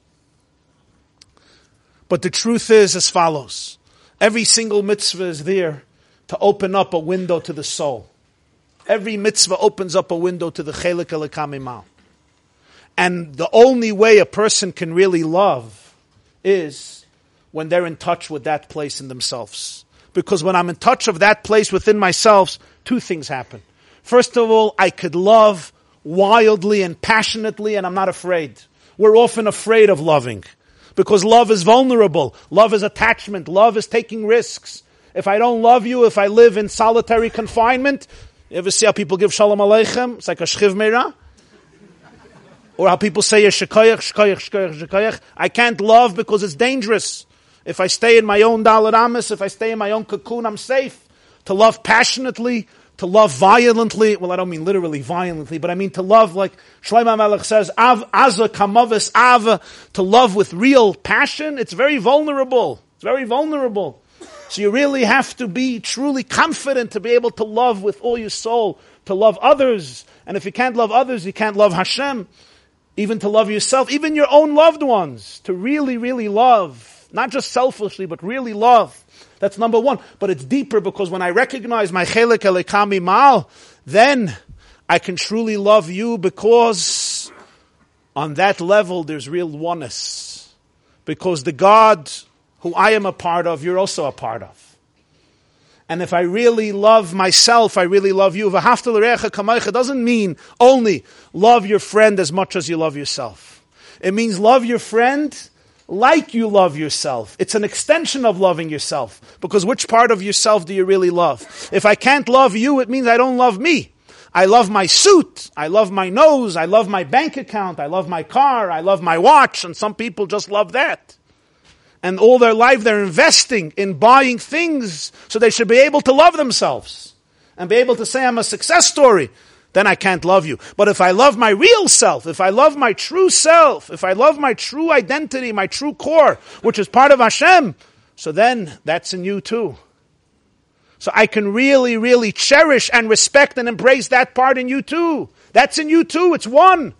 But the truth is as follows. Every single mitzvah is there to open up a window to the soul. Every mitzvah opens up a window to the chelik al And the only way a person can really love is when they're in touch with that place in themselves. Because when I'm in touch of that place within myself, two things happen. First of all, I could love wildly and passionately and I'm not afraid. We're often afraid of loving because love is vulnerable. Love is attachment. Love is taking risks. If I don't love you, if I live in solitary confinement, you ever see how people give shalom aleichem? It's like a shchiv meira. Or how people say shekayach, shekayach, shekayach, shekayach. I can't love because it's dangerous. If I stay in my own dalit amis, if I stay in my own cocoon, I'm safe. To love passionately, to love violently. Well, I don't mean literally violently, but I mean to love like Shlomo Melech says, av, aza kamavis ava, to love with real passion. It's very vulnerable. It's very vulnerable. So you really have to be truly confident to be able to love with all your soul, to love others. And if you can't love others, you can't love Hashem. Even to love yourself, even your own loved ones, to really, really love. Not just selfishly, but really love. That's number one. But it's deeper because when I recognize my chelik elekami mal, then I can truly love you because on that level there's real oneness. Because the God who I am a part of, you're also a part of. And if I really love myself, I really love you. doesn't mean only love your friend as much as you love yourself. It means love your friend like you love yourself. It's an extension of loving yourself. Because which part of yourself do you really love? If I can't love you, it means I don't love me. I love my suit. I love my nose. I love my bank account. I love my car. I love my watch. And some people just love that. And all their life they're investing in buying things so they should be able to love themselves and be able to say, I'm a success story then I can't love you. But if I love my real self, if I love my true self, if I love my true identity, my true core, which is part of Hashem, so then that's in you too. So I can really, really cherish and respect and embrace that part in you too. That's in you too. It's one.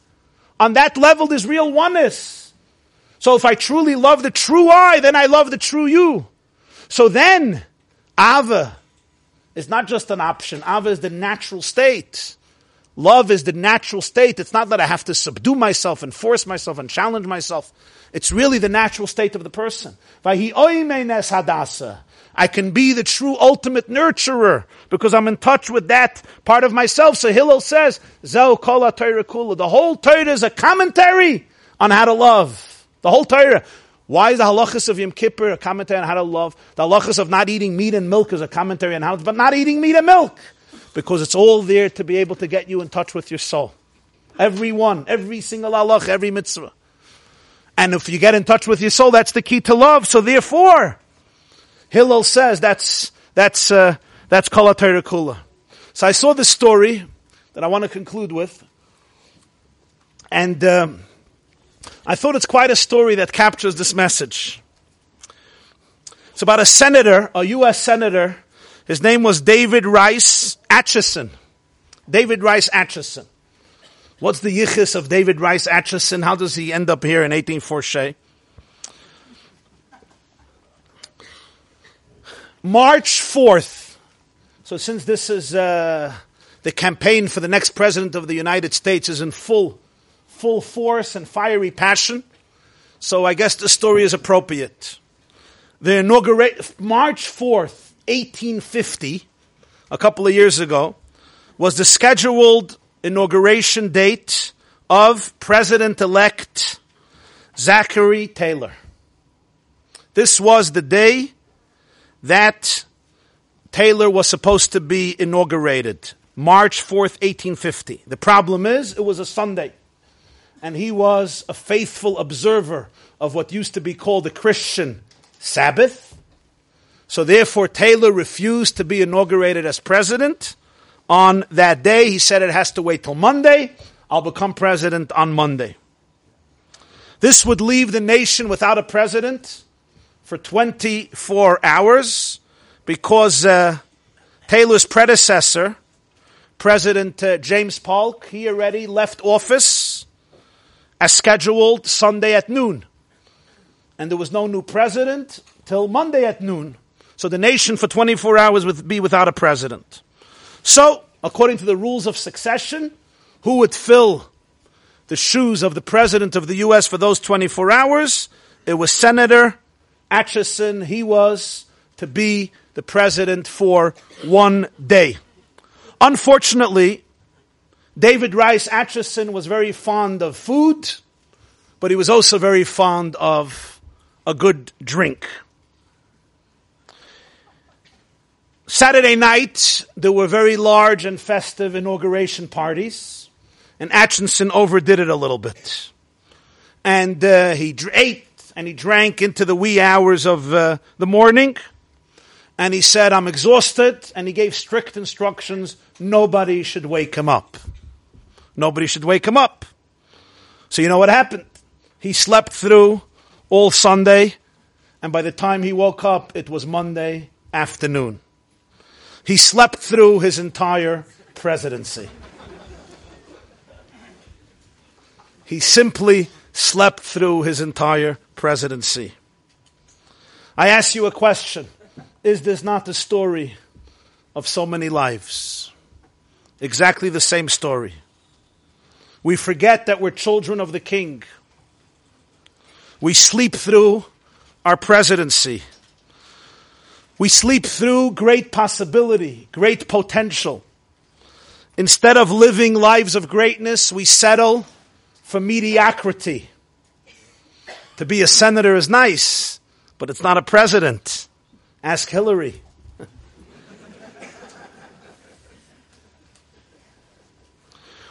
On that level, there's real oneness. So if I truly love the true I, then I love the true you. So then, Ava is not just an option. Ava is the natural state. Love is the natural state. It's not that I have to subdue myself and force myself and challenge myself. It's really the natural state of the person. I can be the true ultimate nurturer because I'm in touch with that part of myself. So Hillel says, The whole Torah is a commentary on how to love. The whole Torah. Why is the halachas of Yom Kippur a commentary on how to love? The halachas of not eating meat and milk is a commentary on how, but not eating meat and milk because it's all there to be able to get you in touch with your soul. Every one, every single halach, every mitzvah. And if you get in touch with your soul, that's the key to love. So therefore, Hillel says that's that's uh, that's kol kula. So I saw this story that I want to conclude with, and um, I thought it's quite a story that captures this message. It's about a senator, a U.S. senator. His name was David Rice Atchison. David Rice Atchison. What's the yichus of David Rice Atchison? How does he end up here in 1840? March 4th. So since this is uh, the campaign for the next president of the United States is in full, full force and fiery passion, so I guess the story is appropriate. The inauguration, March 4th, 1850, a couple of years ago was the scheduled inauguration date of President elect Zachary Taylor. This was the day that Taylor was supposed to be inaugurated, March 4th, 1850. The problem is, it was a Sunday. And he was a faithful observer of what used to be called the Christian Sabbath. So therefore, Taylor refused to be inaugurated as president on that day. He said it has to wait till Monday. I'll become president on Monday. This would leave the nation without a president for 24 hours because uh, Taylor's predecessor, President uh, James Polk, he already left office as scheduled Sunday at noon. And there was no new president till Monday at noon. So the nation for 24 hours would be without a president. So, according to the rules of succession, who would fill the shoes of the president of the U.S. for those 24 hours? It was Senator Atchison. he was to be the president for one day. Unfortunately, David Rice Atchison was very fond of food, but he was also very fond of a good drink. Saturday night, there were very large and festive inauguration parties, and Atchison overdid it a little bit. And uh, he ate and he drank into the wee hours of uh, the morning, and he said, I'm exhausted, and he gave strict instructions nobody should wake him up. Nobody should wake him up. So you know what happened? He slept through all Sunday, and by the time he woke up, it was Monday afternoon. He slept through his entire presidency. He simply slept through his entire presidency. I ask you a question. Is this not the story of so many lives? Exactly the same story. We forget that we're children of the king. We sleep through our presidency. We sleep through great possibility, great potential. Instead of living lives of greatness, we settle for mediocrity. To be a senator is nice, but it's not a president. Ask Hillary.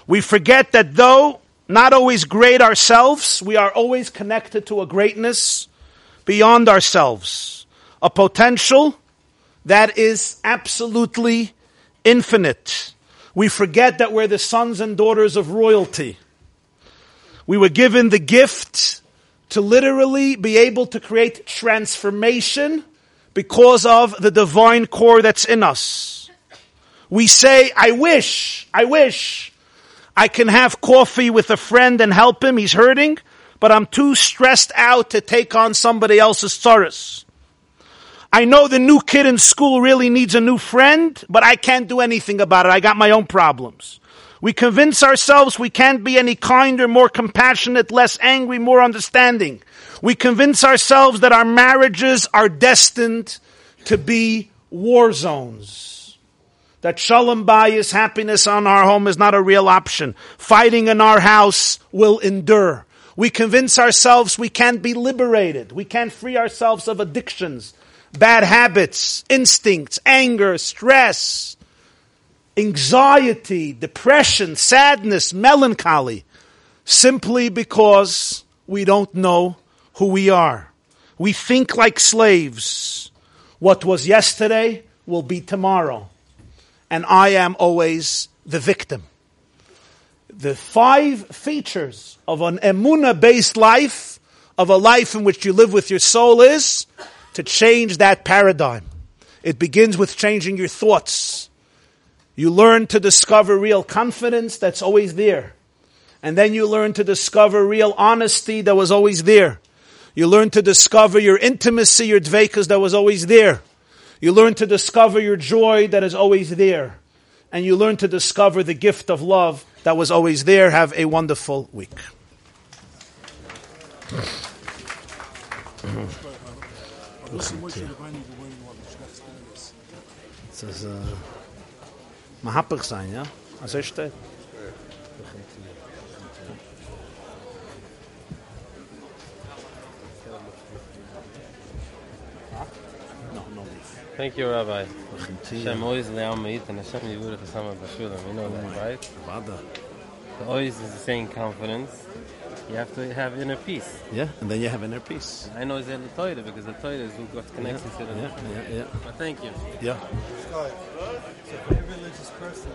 we forget that though not always great ourselves, we are always connected to a greatness beyond ourselves, a potential that is absolutely infinite. We forget that we're the sons and daughters of royalty. We were given the gift to literally be able to create transformation because of the divine core that's in us. We say, I wish, I wish I can have coffee with a friend and help him. He's hurting, but I'm too stressed out to take on somebody else's sorrows. I know the new kid in school really needs a new friend, but I can't do anything about it. I got my own problems. We convince ourselves we can't be any kinder, more compassionate, less angry, more understanding. We convince ourselves that our marriages are destined to be war zones. That shalom bayis, happiness on our home is not a real option. Fighting in our house will endure. We convince ourselves we can't be liberated. We can't free ourselves of addictions, bad habits, instincts, anger, stress anxiety, depression, sadness, melancholy, simply because we don't know who we are. We think like slaves. What was yesterday will be tomorrow. And I am always the victim. The five features of an emuna based life, of a life in which you live with your soul, is to change that paradigm. It begins with changing your thoughts. You learn to discover real confidence that's always there. And then you learn to discover real honesty that was always there. You learn to discover your intimacy, your Dvekus that was always there. You learn to discover your joy that is always there. And you learn to discover the gift of love that was always there. Have a wonderful week. Uh, Mahapach sein, ja? Also steht. Thank you, Rabbi. Hashem always and Hashem yivur chasama b'shulam. You know that, right? Vada. The always is the same confidence. You have to have inner peace. Yeah, and then you have inner peace. I know it's in the Torah because the Torah is who got connected to the Yeah, yeah, yeah. But thank you. Yeah. So for a religious person,